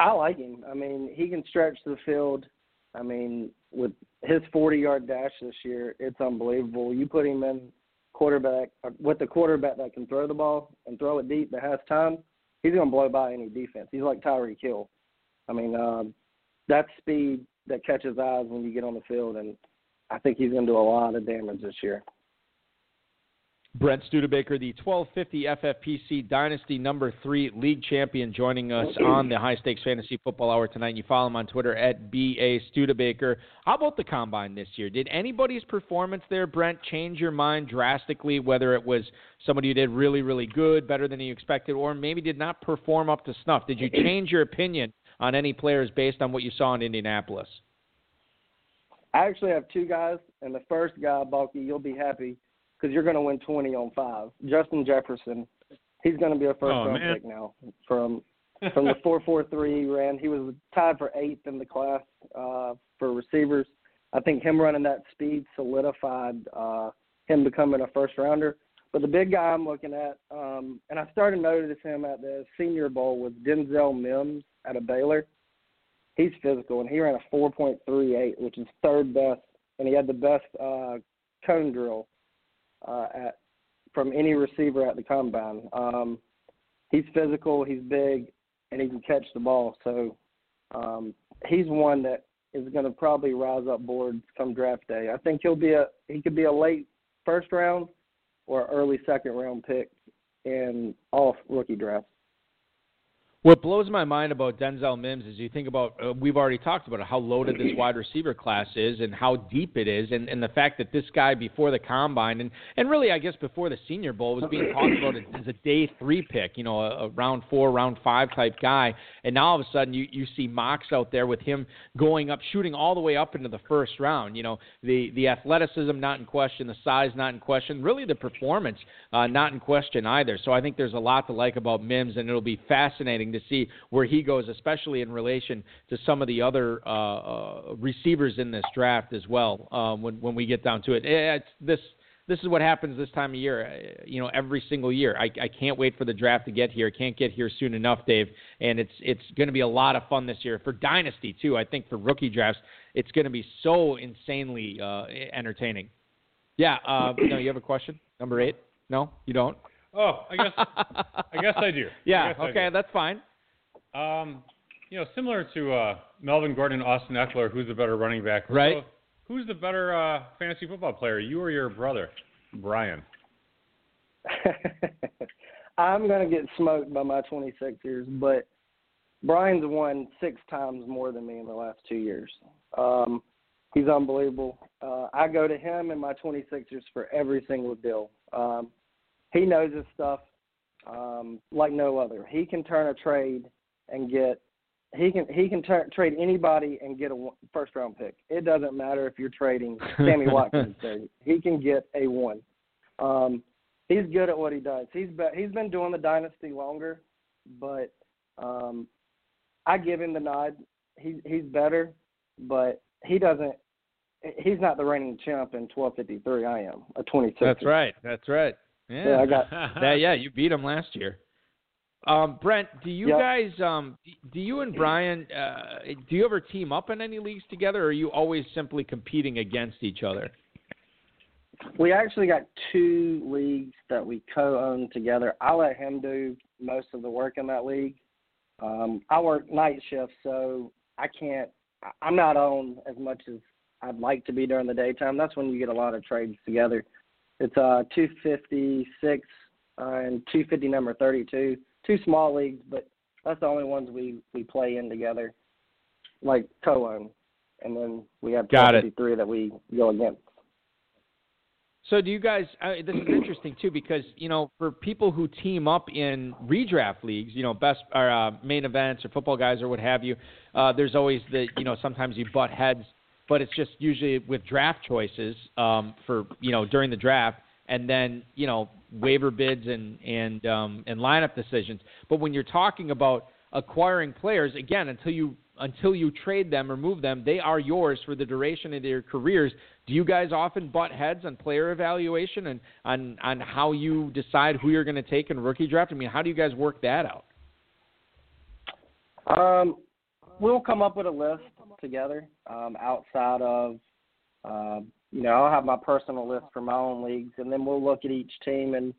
I like him. I mean, he can stretch the field. I mean, with his 40 yard dash this year, it's unbelievable. You put him in quarterback with the quarterback that can throw the ball and throw it deep that has time, he's going to blow by any defense. He's like Tyreek Hill. I mean, um, that's speed that catches eyes when you get on the field, and I think he's going to do a lot of damage this year. Brent Studebaker, the 1250 FFPC Dynasty number three league champion, joining us on the High Stakes Fantasy Football Hour tonight. You follow him on Twitter at BA Studebaker. How about the combine this year? Did anybody's performance there, Brent, change your mind drastically, whether it was somebody who did really, really good, better than you expected, or maybe did not perform up to snuff? Did you change your opinion on any players based on what you saw in Indianapolis? I actually have two guys, and the first guy, Bulky, you'll be happy because you're going to win 20 on five. Justin Jefferson, he's going to be a first Oh, round man. pick now from from the 4.43 he ran. He was tied for eighth in the class uh, for receivers. I think him running that speed solidified uh, him becoming a first rounder. But the big guy I'm looking at, um, and I started notice him at the Senior Bowl was Denzel Mims out of Baylor. He's physical, and he ran a 4.38, which is third best, and he had the best uh, cone drill uh, at from any receiver at the combine. Um, he's physical, he's big, and he can catch the ball. So um, he's one that is going to probably rise up boards come draft day. I think he'll be a he could be a late first round or early second round pick in all rookie drafts. What blows my mind about Denzel Mims is you think about uh, we've already talked about it, how loaded this wide receiver class is and how deep it is, and, and the fact that this guy before the combine and and really I guess before the Senior Bowl was being talked about as a day three pick, you know, a, a round four, round five type guy, and now all of a sudden you you see mocks out there with him going up, shooting all the way up into the first round. You know, the the athleticism not in question, the size not in question, really the performance uh, not in question either. So I think there's a lot to like about Mims, and it'll be fascinating to see where he goes, especially in relation to some of the other uh, uh, receivers in this draft as well. Um, when when we get down to it, eh, it's this this is what happens this time of year. Uh, you know, every single year. I, I can't wait for the draft to get here. I Can't get here soon enough, Dave. And it's it's going to be a lot of fun this year for dynasty too. I think for rookie drafts, it's going to be so insanely uh, entertaining. Yeah. Uh, no, you have a question? Number eight? No, you don't. Oh, I guess I guess I do. Yeah. I okay, do. that's fine. Um, you know, similar to uh, Melvin Gordon Austin Ekeler, who's the better running back? Right. So who's the better uh, fantasy football player, you or your brother, Brian? I'm gonna get smoked by my 26ers, but Brian's won six times more than me in the last two years. Um, he's unbelievable. Uh, I go to him and my 26ers for every single deal. Um, he knows his stuff um, like no other. He can turn a trade and get he can he can turn, trade anybody and get a first round pick. It doesn't matter if you're trading Sammy Watkins. there. He can get a one. Um, he's good at what he does. He's be, he's been doing the dynasty longer, but um, I give him the nod. He he's better, but he doesn't. He's not the reigning champ in 1253. I am a 26. That's right. That's right. Yeah, Yeah, I got- that. Yeah, you beat him last year. Um, Brent, do you Yep. guys, um, do you and Brian, uh, do you ever team up in any leagues together, or are you always simply competing against each other? We actually got two leagues that we co-own together. I let him do most of the work in that league. Um, I work night shifts, so I can't. I- I'm not on as much as I'd like to be during the daytime. That's when you get a lot of trades together. It's uh 256 uh, and 250 number 32. Two small leagues, but that's the only ones we we play in together, like co-own, and then we have Got it. 253 that we go against. So do you guys? Uh, this is interesting too because you know for people who team up in redraft leagues, you know best or uh, main events or football guys or what have you, uh, there's always the you know sometimes you butt heads, but it's just usually with draft choices um, for you know during the draft and then you know waiver bids and and um, and lineup decisions. But when you're talking about acquiring players, again, until you until you trade them or move them, they are yours for the duration of their careers. Do you guys often butt heads on player evaluation and on on how you decide who you're going to take in rookie draft? I mean, how do you guys work that out? Um, we'll come up with a list together um, outside of, uh, you know, I'll have my personal list for my own leagues, and then we'll look at each team and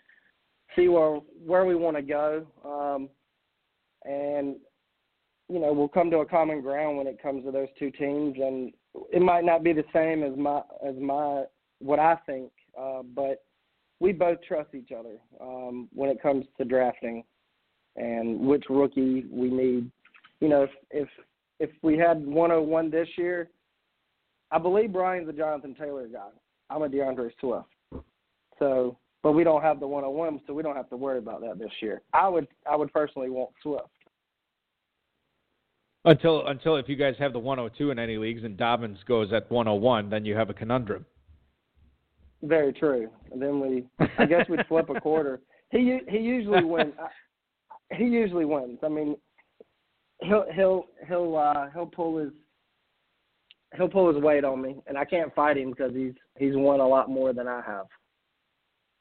see where where we want to go. Um, and you know, we'll come to a common ground when it comes to those two teams, and it might not be the same as my as my what I think, uh, but we both trust each other um, when it comes to drafting and which rookie we need you know, if if if we had 101 this year, I believe Brian's a Jonathan Taylor guy. I'm a D'Andre Swift. So, but we don't have the 101, so we don't have to worry about that this year. I would I would personally want Swift. Until until if you guys have the 102 in any leagues and Dobbins goes at 101, then you have a conundrum. Very true. And then we, I guess we'd flip a quarter. He he usually wins. I- He usually wins. I mean, he'll he'll he'll uh, he'll pull his he'll pull his weight on me, and I can't fight him because he's he's won a lot more than I have.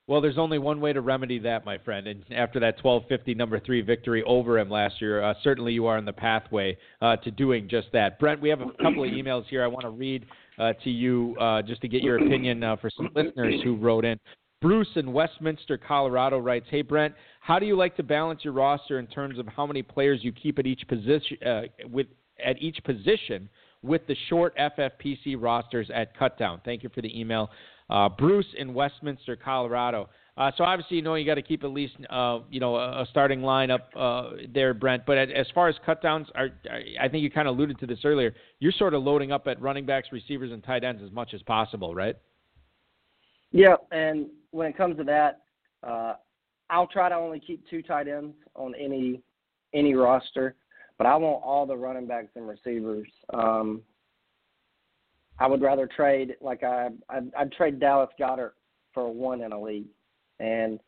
Well, there's only one way to remedy that, my friend. And after that 1250 number three victory over him last year, uh, certainly you are in the pathway uh, to doing just that. Brent, we have a couple of emails here I want to read uh, to you uh, just to get your opinion uh, for some listeners who wrote in. Bruce in Westminster, Colorado writes, "Hey Brent, how do you like to balance your roster in terms of how many players you keep at each position uh, with at each position with the short FFPC rosters at Cutdown?" Thank you for the email. Uh, Bruce in Westminster, Colorado. Uh, so obviously, you know, you got to keep at least, uh, you know, a, starting lineup uh, there, Brent. But as far as cutdowns, are, I think you kind of alluded to this earlier. You're sort of loading up at running backs, receivers, and tight ends as much as possible, right? Yeah, and when it comes to that, uh, I'll try to only keep two tight ends on any any roster, but I want all the running backs and receivers. Um, I would rather trade like I I'd, I'd trade Dallas Goedert for one in a league, and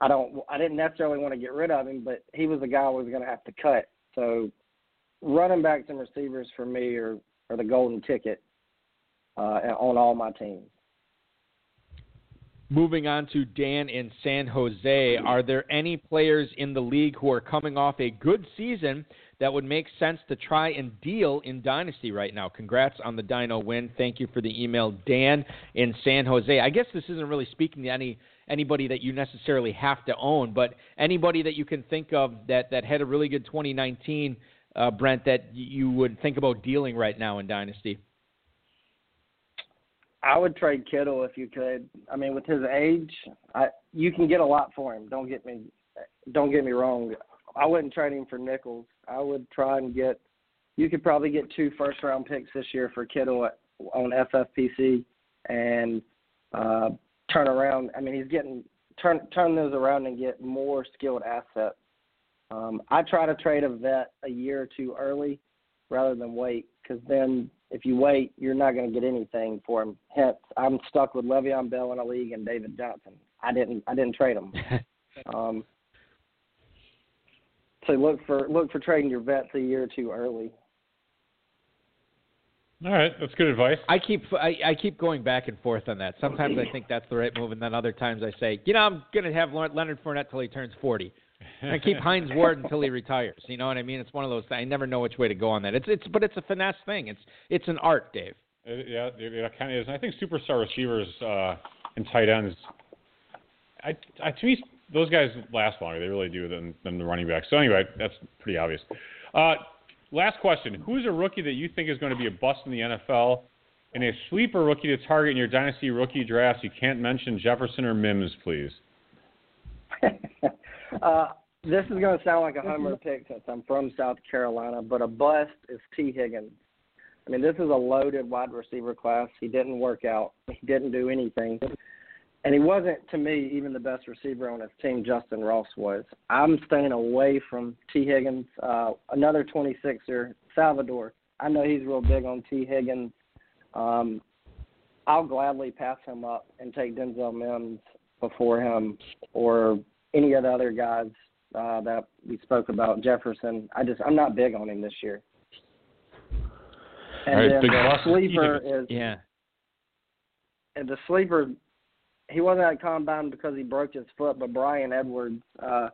I don't I didn't necessarily want to get rid of him, but he was the guy I was going to have to cut. So running backs and receivers for me are are the golden ticket uh, on all my teams. Moving on to Dan in San Jose, are there any players in the league who are coming off a good season that would make sense to try and deal in Dynasty right now? Congrats on the Dino win. Thank you for the email, Dan in San Jose. I guess this isn't really speaking to any anybody that you necessarily have to own, but anybody that you can think of that that had a really good 2019, uh, Brent, that you would think about dealing right now in Dynasty. I would trade Kittle if you could. I mean, with his age, I you can get a lot for him. Don't get me, don't get me wrong. I wouldn't trade him for nickels. I would try and get. You could probably get two first round picks this year for Kittle on FFPC, and uh, turn around. I mean, he's getting turn turn those around and get more skilled assets. Um, I try to trade a vet a year or two early rather than wait because then if you wait, you're not going to get anything for him. Hence, I'm stuck with Le'Veon Bell in a league and David Johnson. I didn't I didn't trade him. um, so look for look for trading your vets a year or two early. All right, that's good advice. I keep I, I keep going back and forth on that. Sometimes I think that's the right move, and then other times I say, you know, I'm going to have Leonard Fournette till he turns 40. I keep Hines Ward until he retires. You know what I mean? It's one of those. I never know which way to go on that. It's it's but it's a finesse thing. It's it's an art, Dave. It, yeah, it, it kind of is. And I think superstar receivers uh, and tight ends. I, I to me those guys last longer. They really do than than the running backs. So anyway, that's pretty obvious. Uh, last question: Who's a rookie that you think is going to be a bust in the NFL? And a sleeper rookie to target in your dynasty rookie drafts. You can't mention Jefferson or Mims, please. uh, this is going to sound like a homer pick since I'm from South Carolina, but a bust is Tee Higgins. I mean, this is a loaded wide receiver class. He didn't work out. He didn't do anything. And he wasn't, to me, even the best receiver on his team, Justyn Ross was. I'm staying away from Tee Higgins. Uh, another 26er, Salvador. I know he's real big on Tee Higgins. Um, I'll gladly pass him up and take Denzel Mims before him or any of the other guys uh, that we spoke about, Jefferson. I just I'm not big on him this year. And right, then the sleeper is Yeah. and the sleeper. He wasn't at combine because he broke his foot, but Bryan Edwards uh,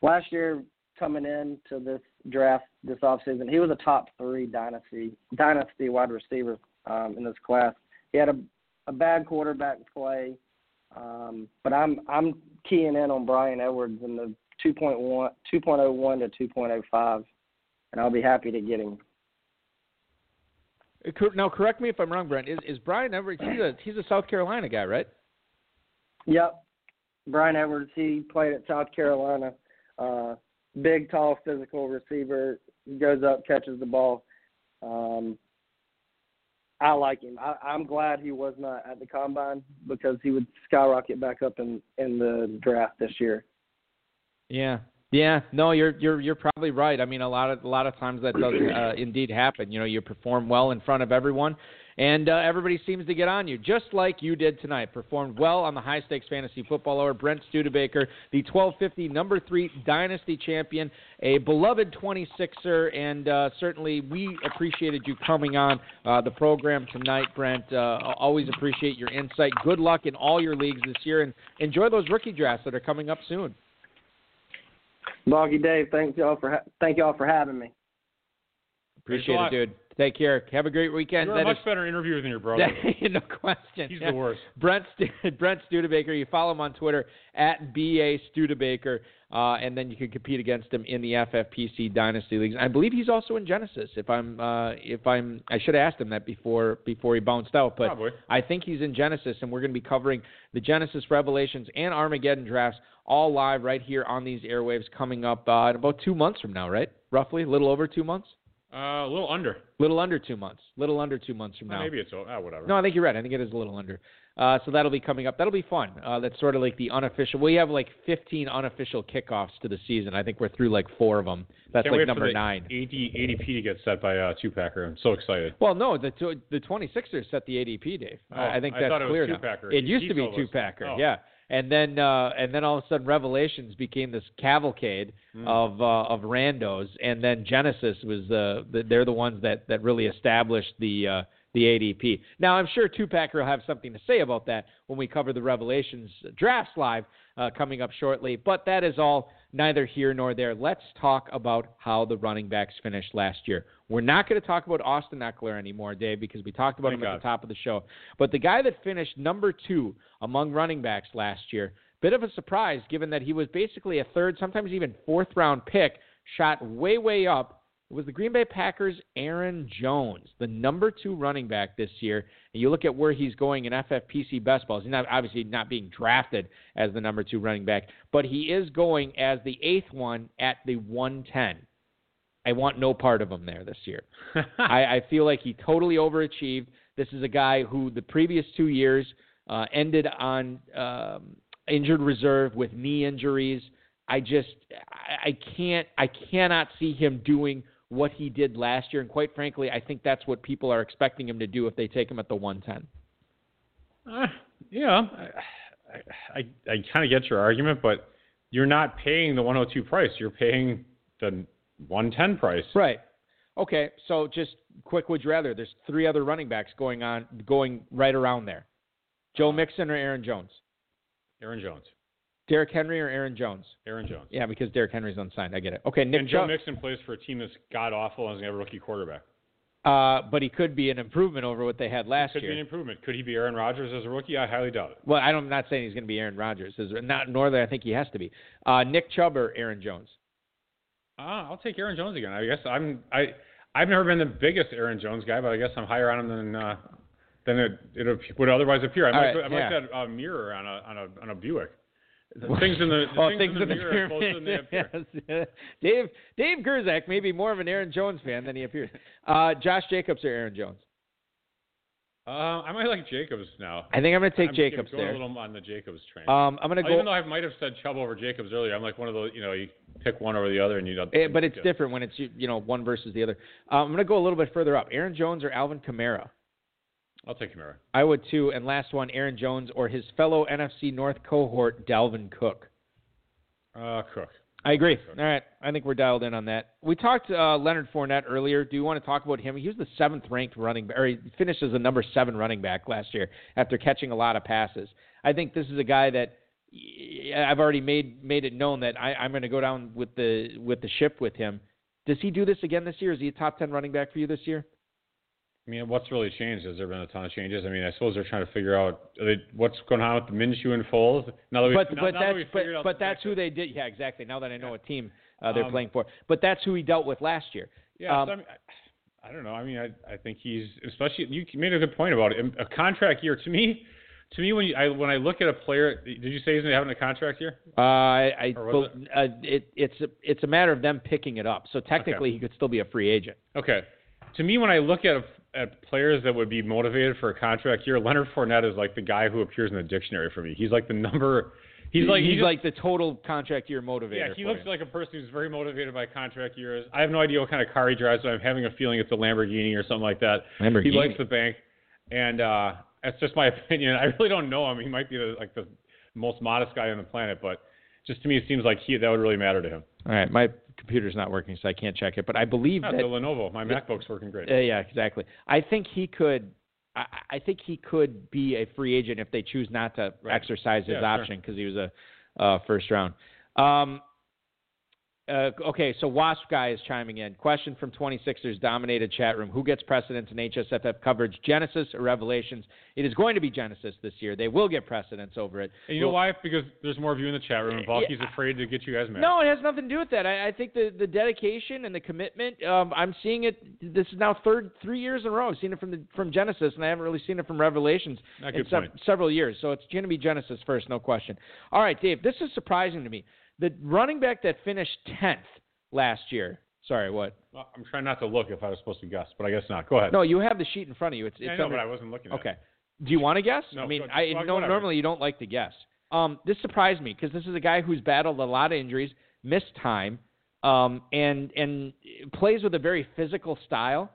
last year coming in to this draft this offseason, he was a top three dynasty dynasty wide receiver um, in this class. He had a a bad quarterback play, um, but I'm I'm keying in on Bryan Edwards in the 2.1, 2.01 to 2.05, and I'll be happy to get him. Now, correct me if I'm wrong, Brent. Is is Bryan Edwards? He's a he's a South Carolina guy, right? Yep, Bryan Edwards. He played at South Carolina. Uh, big, tall, physical receiver. He goes up, catches the ball. Um, I like him. I, I'm glad he was not at the combine because he would skyrocket back up in in the draft this year. Yeah. Yeah, no, you're you're you're probably right. I mean, a lot of a lot of times that does uh, indeed happen. You know, you perform well in front of everyone, and uh, everybody seems to get on you, just like you did tonight. Performed well on the high stakes fantasy football hour. Brent Studebaker, the 1250 number three dynasty champion, a beloved 26er, and uh, certainly we appreciated you coming on uh, the program tonight, Brent. Uh, always appreciate your insight. Good luck in all your leagues this year, and enjoy those rookie drafts that are coming up soon. Boggy Dave, thank y'all for ha- thank y'all for having me. Appreciate it, dude. Take care. Have a great weekend. You're a That much is- better interviewer than your brother. no question. He's Yeah. the worst. Brent Brent Studebaker. You follow him on Twitter at ba Studebaker, uh, and then you can compete against him in the FFPC Dynasty leagues. I believe he's also in Genesis. If I'm uh, if I'm I should have asked him that before before he bounced out, but Probably. I think he's in Genesis, and we're going to be covering the Genesis Revelations and Armageddon drafts all live right here on these airwaves coming up uh, in about two months from now, right? Roughly, a little over two months. Uh, a little under. Little under two months. Little under two months from Well, now. Maybe it's oh, whatever. No, I think you're right. I think it is a little under. Uh, so that'll be coming up. That'll be fun. Uh, that's sort of like the unofficial. We have like 15 unofficial kickoffs to the season. I think we're through like four of them. That's Can't like number nine. 80, ADP to get set by uh, two packer. I'm so excited. Well, no, the the 26ers set the ADP, Dave. Oh, I think I that's clear now. It used to be two packer, Oh. yeah. And then uh, and then all of a sudden Revelations became this cavalcade Hmm. of uh, of randos, and then Genesis was uh, the, they're the ones that that really established the uh, the ADP. Now I'm sure packer will have something to say about that when we cover the Revelations drafts live uh, coming up shortly. But that is all neither here nor there. Let's talk about how the running backs finished last year. We're not going to talk about Austin Ekeler anymore, Dave, because we talked about Thank him at the top of the show. But the guy that finished number two among running backs last year, bit of a surprise given that he was basically a third, sometimes even fourth round pick, shot way, way up. It was the Green Bay Packers' Aaron Jones, the number two running back this year. And you look at where he's going in FFPC best balls. He's not obviously not being drafted as the number two running back, but he is going as the eighth one at the 110. I want no part of him there this year. I, I feel like he totally overachieved. This is a guy who the previous two years uh, ended on um, injured reserve with knee injuries. I just I, I can't I cannot see him doing what he did last year, and quite frankly, I think that's what people are expecting him to do if they take him at the 110. Uh, yeah, I, I, I kind of get your argument, but you're not paying the 102 price. You're paying the 110 price. Right. Okay. So just quick, would you rather? There's three other running backs going on, going right around there. Joe Mixon or Aaron Jones? Aaron Jones. Derrick Henry or Aaron Jones? Aaron Jones. Yeah, because Derrick Henry's unsigned. I get it. Okay, Nick and Joe Chubb- Mixon plays for a team that's god awful and is going to have a rookie quarterback. Uh, but he could be an improvement over what they had last Could year. Could be an improvement. Could he be Aaron Rodgers as a rookie? I highly doubt it. well, I don't, I'm not saying he's going to be Aaron Rodgers. Is- Not, nor that I think he has to be. Uh, Nick Chubb or Aaron Jones? Uh, I'll take Aaron Jones again. I guess I'm I I've never been the biggest Aaron Jones guy, but I guess I'm higher on him than uh, than it, it would otherwise appear. I'm All like right, I'm yeah. like that uh, mirror on a on a on a Buick. The things in the, the oh, things, in the, closer than they. Yes. Dave Dave Gerczak may be more of an Aaron Jones fan than he appears. Uh, Josh Jacobs or Aaron Jones? Uh, I might like Jacobs now. I think I'm going to take I'm, Jacobs going there. a little on the Jacobs train. Um, I'm going to Oh, go. Even though I might have said Chubb over Jacobs earlier, I'm like one of those. You know, you pick one over the other, and you don't. Eh, but it's different when it's you you know one versus the other. Um, I'm going to go a little bit further up. Aaron Jones or Alvin Kamara? I'll take Kamara. I would too. And last one, Aaron Jones or his fellow NFC North cohort, Dalvin Cook. Uh, Cook. I agree. All right, I think we're dialed in on that. We talked uh, Leonard Fournette earlier. Do you want to talk about him? He was the seventh ranked running, back, or he finished as the number seven running back last year after catching a lot of passes. I think this is a guy that I've already made made it known that I, I'm going to go down with the with the ship with him. Does he do this again this year? Is he a top ten running back for you this year? I mean, what's really changed? Has there been a ton of changes? I mean, I suppose they're trying to figure out they, what's going on with the Minshew and Foles. Now that we, but now, but now that that's we but, but that's who they did. Yeah, exactly. Now that I know what team uh, they're Um, playing for, but that's who he dealt with last year. Yeah, Um, so I, mean, I, I don't know. I mean, I I think he's especially you made a good point about it. A contract year to me, to me when you, I when I look at a player, did you say he's having a contract year? Uh, I, I Or bel- uh, it, it's a, it's a matter of them picking it up. So technically, he could still be a free agent. Okay. To me, when I look at at players that would be motivated for a contract year, Leonard Fournette is like the guy who appears in the dictionary for me. He's like the number. He's like he's he just- like the total contract year motivator. Yeah, he looks like a person who's very motivated by contract years. I have no idea what kind of car he drives, but I'm having a feeling it's a Lamborghini or something like that. Lamborghini. He likes the bank, and uh, that's just my opinion. I really don't know him. He might be the, like the most modest guy on the planet, but just to me, it seems like he that would really matter to him. All right, my computer's not working, so I can't check it. But I believe that. the Lenovo. My MacBook's working great. Uh, yeah, exactly. I think he could. I, I think he could be a free agent if they choose not to Right. exercise his Yeah, option because he was a uh, first round. Um, Uh, okay, so Wasp guy is chiming in. Question from 26ers dominated chat room: Who gets precedence in HSFF coverage, Genesis or Revelations? It is going to be Genesis this year. They will get precedence over it. And you know Well, why? Because there's more of you in the chat room, and Balky's afraid to get you guys mad. No, it has nothing to do with that. I, I think the the dedication and the commitment. Um, I'm seeing it. This is now third three years in a row. I've seen it from the from Genesis, and I haven't really seen it from Revelations in point. several years. So it's going to be Genesis first, no question. All right, Dave. This is surprising to me. The running back that finished tenth last year. Sorry, what? Well, I'm trying not to look if I was supposed to guess, but I guess not. Go ahead. No, you have the sheet in front of you. It's, it's Yeah, I know, under- but I wasn't looking at Okay. it. Do you want to guess? No, I mean, I well, no, normally you don't like to guess. Um, this surprised me because this is a guy who's battled a lot of injuries, missed time, um, and and plays with a very physical style.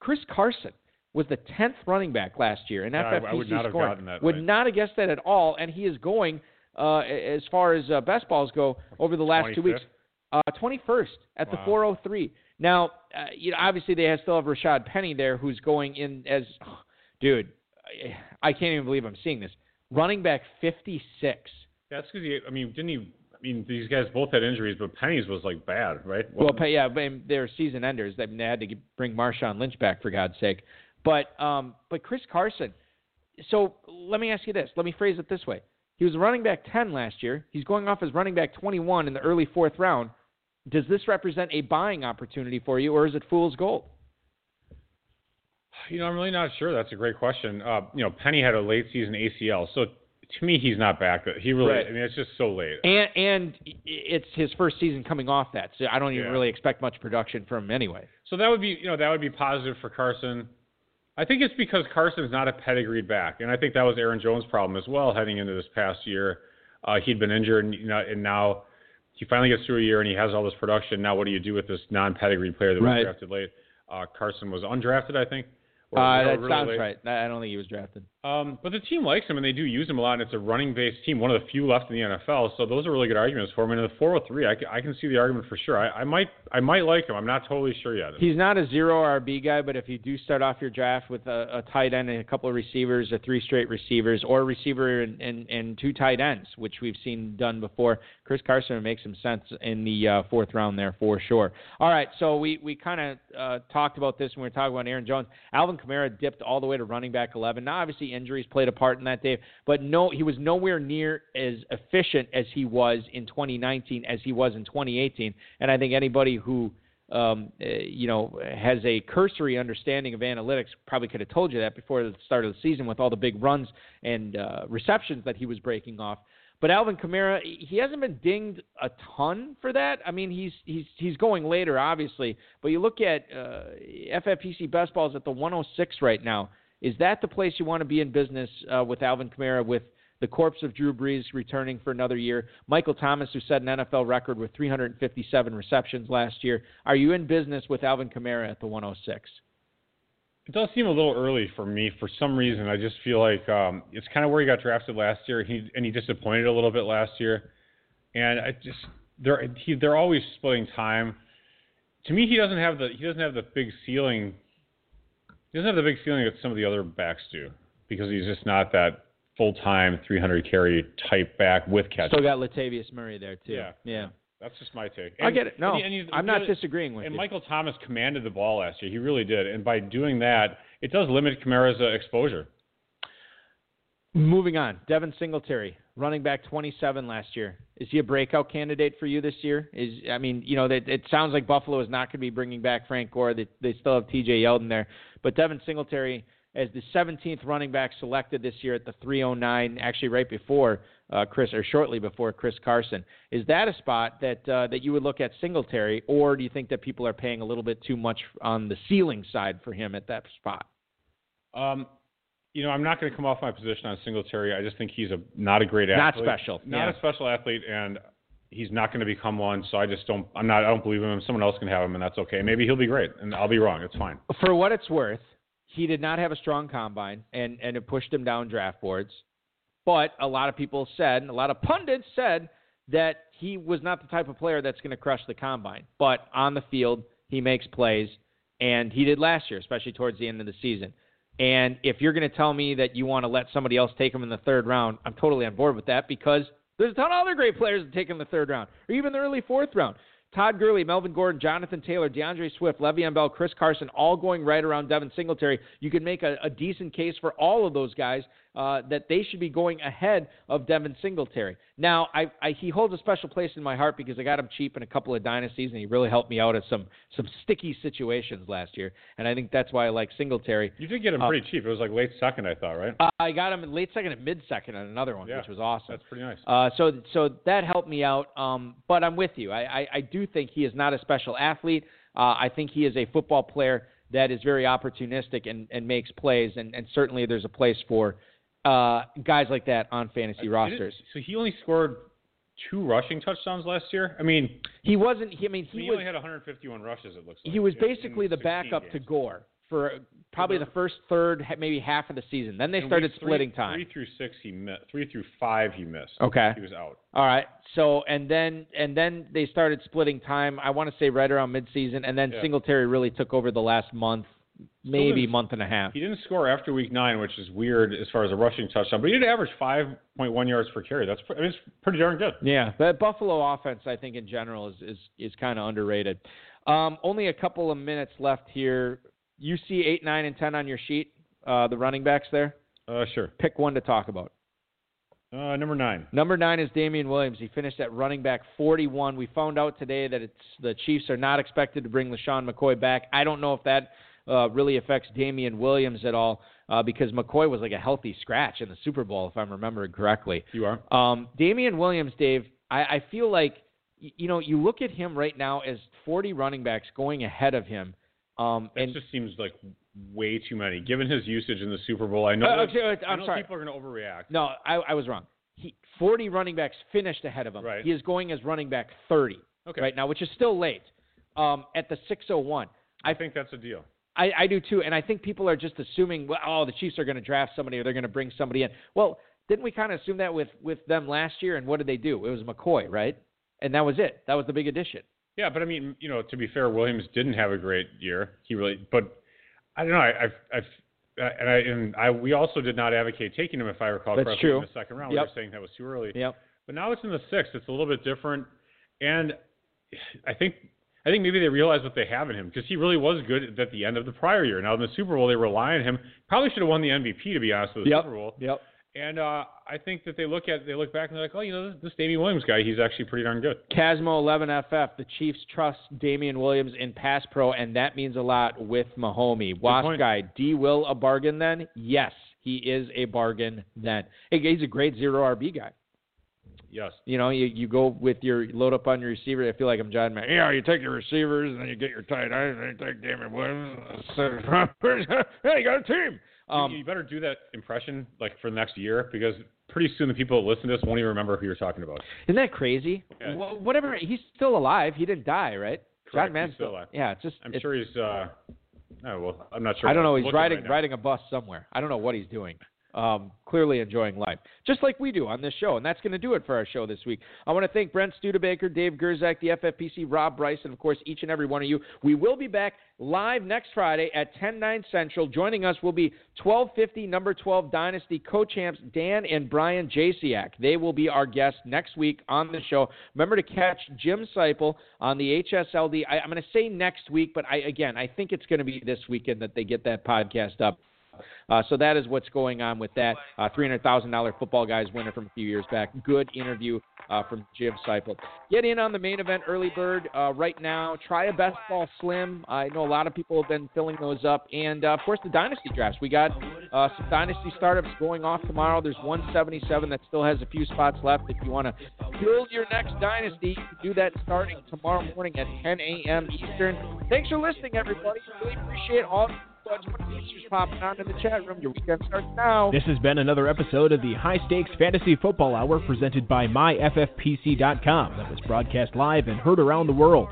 Chris Carson was the tenth running back last year in Yeah, I- FFPC I would not have scoring. gotten that would right. not have guessed that at all, and he is going uh, as far as uh, best balls go over the last two weeks. 25th? Uh, 21st at the 403. Now, uh, you know, obviously they have, still have Rashaad Penny there, who's going in as, dude, I, I can't even believe I'm seeing this. Running back 56. That's because he. I mean, didn't he? I mean, these guys both had injuries, but Penny's was like bad, right? Well, Wasn't- yeah, they're season enders. They they had to bring Marshawn Lynch back for God's sake. But um, but Chris Carson. So let me ask you this. Let me phrase it this way. He was running back 10 last year. He's going off as running back 21 in the early fourth round. Does this represent a buying opportunity for you, or is it fool's gold? You know, I'm really not sure. That's a great question. Uh, you know, Penny had a late season ACL, so to me, he's not back. He really. Right. I mean, it's just so late. And and it's his first season coming off that, so I don't even Yeah. really expect much production from him anyway. So that would be, you know, that would be positive for Carson. I think it's because Carson's not a pedigreed back, and I think that was Aaron Jones' problem as well heading into this past year. Uh, he'd been injured, and, you know, and now he finally gets through a year and he has all this production. Now, what do you do with this non-pedigreed player that was Right. drafted late? Uh, Carson was undrafted, I think. Or- Uh, that really sounds late. right. I I don't think he was drafted. Um, but the team likes him, and they do use him a lot. And it's a running-based team, one of the few left in the NFL. So those are really good arguments for him. And in the 403, I, ca- I can see the argument for sure. I, I might, I might like him. I'm not totally sure yet. He's not a zero RB guy, but if you do start off your draft with a, a tight end and a couple of receivers, or three straight receivers, or a receiver and, and, and two tight ends, which we've seen done before, Chris Carson would make some sense in the uh, fourth round there for sure. All right, so we, we kind of uh, talked about this when we were talking about Aaron Jones. Alvin Kamara dipped all the way to running back 11. Now, obviously, injuries played a part in that, Dave, but no, he was nowhere near as efficient as he was in 2019 as he was in 2018. And I think anybody who um, uh, you know, has a cursory understanding of analytics, probably could have told you that before the start of the season with all the big runs and uh, receptions that he was breaking off. But Alvin Kamara, he hasn't been dinged a ton for that. I mean, he's he's he's going later, obviously. But you look at uh, FFPC best balls at the 106 right now. Is that the place you want to be in business uh, with Alvin Kamara, with the corpse of Drew Brees returning for another year? Michael Thomas, who set an NFL record with 357 receptions last year. Are you in business with Alvin Kamara at the 106? It does seem a little early for me. For some reason, I just feel like um, it's kind of where he got drafted last year. He and he disappointed a little bit last year, and I just they're he, they're always splitting time. To me, he doesn't have the he doesn't have the big ceiling. He doesn't have the big ceiling that some of the other backs do because he's just not that full time 300 carry type back with catches. Still got Latavius Murray there too. Yeah. yeah. That's just my take. I get it. No, and he- and I'm not disagreeing with and you. And Michael Thomas commanded the ball last year. He really did. And by doing that, it does limit Kamara's uh, exposure. Moving on, Devin Singletary, running back 27 last year. Is he a breakout candidate for you this year? Is I mean, you know, that it sounds like Buffalo is not going to be bringing back Frank Gore. They, they still have T.J. Yeldon there, but Devin Singletary as the 17th running back selected this year at the 309, actually right before uh, Chris or shortly before Chris Carson. Is that a spot that uh, that you would look at Singletary, or do you think that people are paying a little bit too much on the ceiling side for him at that spot? Um, you know, I'm not going to come off my position on Singletary. I just think he's a not a great athlete, Not special, Not yeah. a special athlete, and he's not going to become one. So I just don't. I'm not. I don't believe in him. Someone else can have him, and that's okay. Maybe he'll be great, and I'll be wrong. It's fine. for what it's worth, he did not have a strong combine, and and it pushed him down draft boards. But a lot of people said, a lot of pundits said that he was not the type of player that's going to crush the combine. But on the field, he makes plays, and he did last year, especially towards the end of the season. And if you're going to tell me that you want to let somebody else take him in the third round, I'm totally on board with that because there's a ton of other great players that take him in the third round or even the early fourth round. Todd Gurley, Melvin Gordon, Jonathan Taylor, D'Andre Swift, Le'Veon Bell, Chris Carson, all going right around Devin Singletary. You can make a, a decent case for all of those guys uh, that they should be going ahead of Devin Singletary. Now, I, I, he holds a special place in my heart because I got him cheap in a couple of dynasties, and he really helped me out at some some sticky situations last year. And I think that's why I like Singletary. You did get him Uh, pretty cheap. It was like late second, I thought, right? Uh, I got him in late second and mid second on another one, Yeah, which was awesome. That's pretty nice. Uh, so so that helped me out. Um, but I'm with you. I, I, I do think he is not a special athlete. Uh, I think he is a football player that is very opportunistic and, and makes plays, and, and certainly there's a place for uh, guys like that on fantasy is- rosters. So he only scored two rushing touchdowns last year. I mean, He wasn't. He, I mean, he, he was. only had 151 rushes. It looks like He was basically the 16 backup to. Gore for probably the first third, maybe half of the season. Then they In started three- splitting time. Three through six, he missed. Three through five, he missed. Okay. He was out. All right. So and then and then they started splitting time. I want to say right around midseason, and then Yeah. Singletary really took over the last month, maybe didn't- month and a half. He didn't score after week nine, which is weird as far as a rushing touchdown, but he did average 5.1 yards per carry. That's I mean, it's pretty darn good. Yeah, but Buffalo offense, I think in general is is is kind of underrated. Um, only a couple of minutes left here. You see eight, nine, and ten on your sheet. Uh, the running backs there. Uh, sure. Pick one to talk about. Uh, number nine. Number nine is Damien Williams. He finished at running back 41. We found out today that it's the Chiefs are not expected to bring LeSean McCoy back. I don't know if that uh, really affects Damien Williams at all uh, because McCoy was like a healthy scratch in the Super Bowl, if I'm remembering correctly. You are. Um, Damien Williams, Dave, I, I feel like you know you look at him right now as 40 running backs going ahead of him. Um, That and just seems like way too many, given his usage in the Super Bowl. I know, Uh, that- okay, I I'm know sorry. people are going to overreact. No, I, I was wrong. He 40 running backs finished ahead of him. Right. He is going as running back 30 Okay. right now, which is still late. Um, at the 601, I think that's a deal. I, I do too, and I think people are just assuming, well, oh, the Chiefs are going to draft somebody or they're going to bring somebody in. Well, didn't we kind of assume that with with them last year? And what did they do? It was McCoy, right? And that was it. That was the big addition. Yeah, but I mean, you know, to be fair, Williams didn't have a great year. He really, but I don't know. I, I've, I've, uh, and I, and I, we also did not advocate taking him, if I recall That's correctly, true. in the second round. Yep. We were saying that was too early. Yep. But now it's in the sixth. It's a little bit different, and I think I think maybe they realize what they have in him because he really was good at the end of the prior year. Now in the Super Bowl, they rely on him. Probably should have won the MVP to be honest with the Yep. Super Bowl. Yep. And uh, I think that they look at they look back and they're like, oh, you know, this, this Damien Williams guy, he's actually pretty darn good. Casmo 11FF, the Chiefs trust Damien Williams in pass pro, and that means a lot with Mahomey. Wasp guy, D. Will a bargain then? Yes, he is a bargain then. Hey, he's a great zero RB guy. Yes. You know, you, you go with your load up on your receiver. I feel like I'm John Madden. Yeah, you take your receivers and then you get your tight ends and you take Damien Williams. hey, you got a team. Um, you, you better do that impression like for the next year because pretty soon the people that listen to this won't even remember who you're talking about. isn't that crazy? Yeah. Wh- Whatever. He's still alive. He didn't die, right? Correct, John Madden's still alive. Yeah, it's just. I'm it's- sure he's. uh Oh well, I'm not sure. I don't know. He's riding right riding a bus somewhere. I don't know what he's doing. Um, clearly enjoying life, just like we do on this show. And that's going to do it for our show this week. I want to thank Brent Studebaker, Dave Gerczak, the FFPC, Rob Bryce, and of course each and every one of you. We will be back live next Friday at 10 9 Central. Joining us will be 1250 number 12 Dynasty co-champs Dan and Brian Jasiak. They will be our guests next week on the show. Remember to catch Jim Seipel on the HSLD. I, I'm going to say next week, but I again I think it's going to be this weekend that they get that podcast up. Uh, so that is what's going on with that. Uh, $300,000 football guys winner from a few years back. Good interview uh, from Jim Seipel. Get in on the main event early bird uh, right now. Try a best ball slim. I know a lot of people have been filling those up. And uh, of course, the dynasty drafts. We got uh, some dynasty startups going off tomorrow. There's 177 that still has a few spots left. If you want to build your next dynasty, you can do that starting tomorrow morning at 10 a.m. Eastern. Thanks for listening, everybody. Really appreciate all bunch of features popping on in the chat room. Your weekend starts now. This has been another episode of the High Stakes Fantasy Football Hour presented by MyFFPC.com that was broadcast live and heard around the world.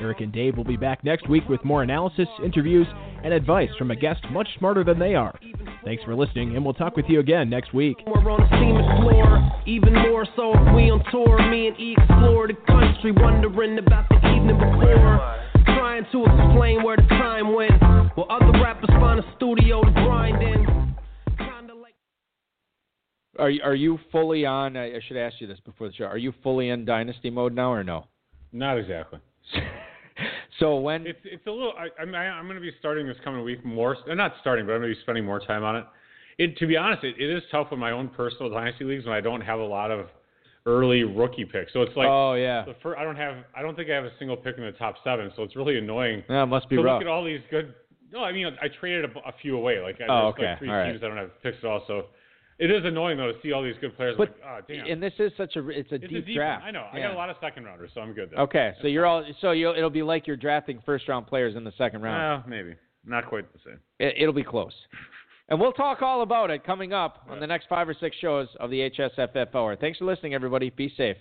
Eric and Dave will be back next week with more analysis, interviews, and advice from a guest much smarter than they are. Thanks for listening, and we'll talk with you again next week. We're on the cement floor, even more so if we on tour. Me and E explore the country, wondering about the evening before. Trying to explain where the time went, while other rappers find a studio to grind in. Kinda like Are you, are you fully on? I I should ask you this before the show. Are you fully in dynasty mode now or no? Not exactly. so when It's it's a little. I, I'm I'm going to be starting this coming week more. Not starting, but I'm going to be spending more time on it. It to be honest, it, it is tough with my own personal dynasty leagues when I don't have a lot of early rookie picks. So it's like oh yeah, the fir- I don't have I don't think I have a single pick in the top seven. So it's really annoying that must be to rough. look at all these good. No, I mean I traded a, a few away. Like I- Oh, okay. like three All right. teams I don't have picks at all. So it is annoying though to see all these good players. But- like, oh damn. And this is such a it's a it's deep a deep draft. I know. I got a lot of second rounders, so I'm good. There. Okay, so you're all so you it'll be like you're drafting first round players in the second round. Well, maybe not quite the same. It, it'll be close. And we'll talk all about it coming up on the next five or six shows of the HSFF Hour. Thanks for listening, everybody. Be safe.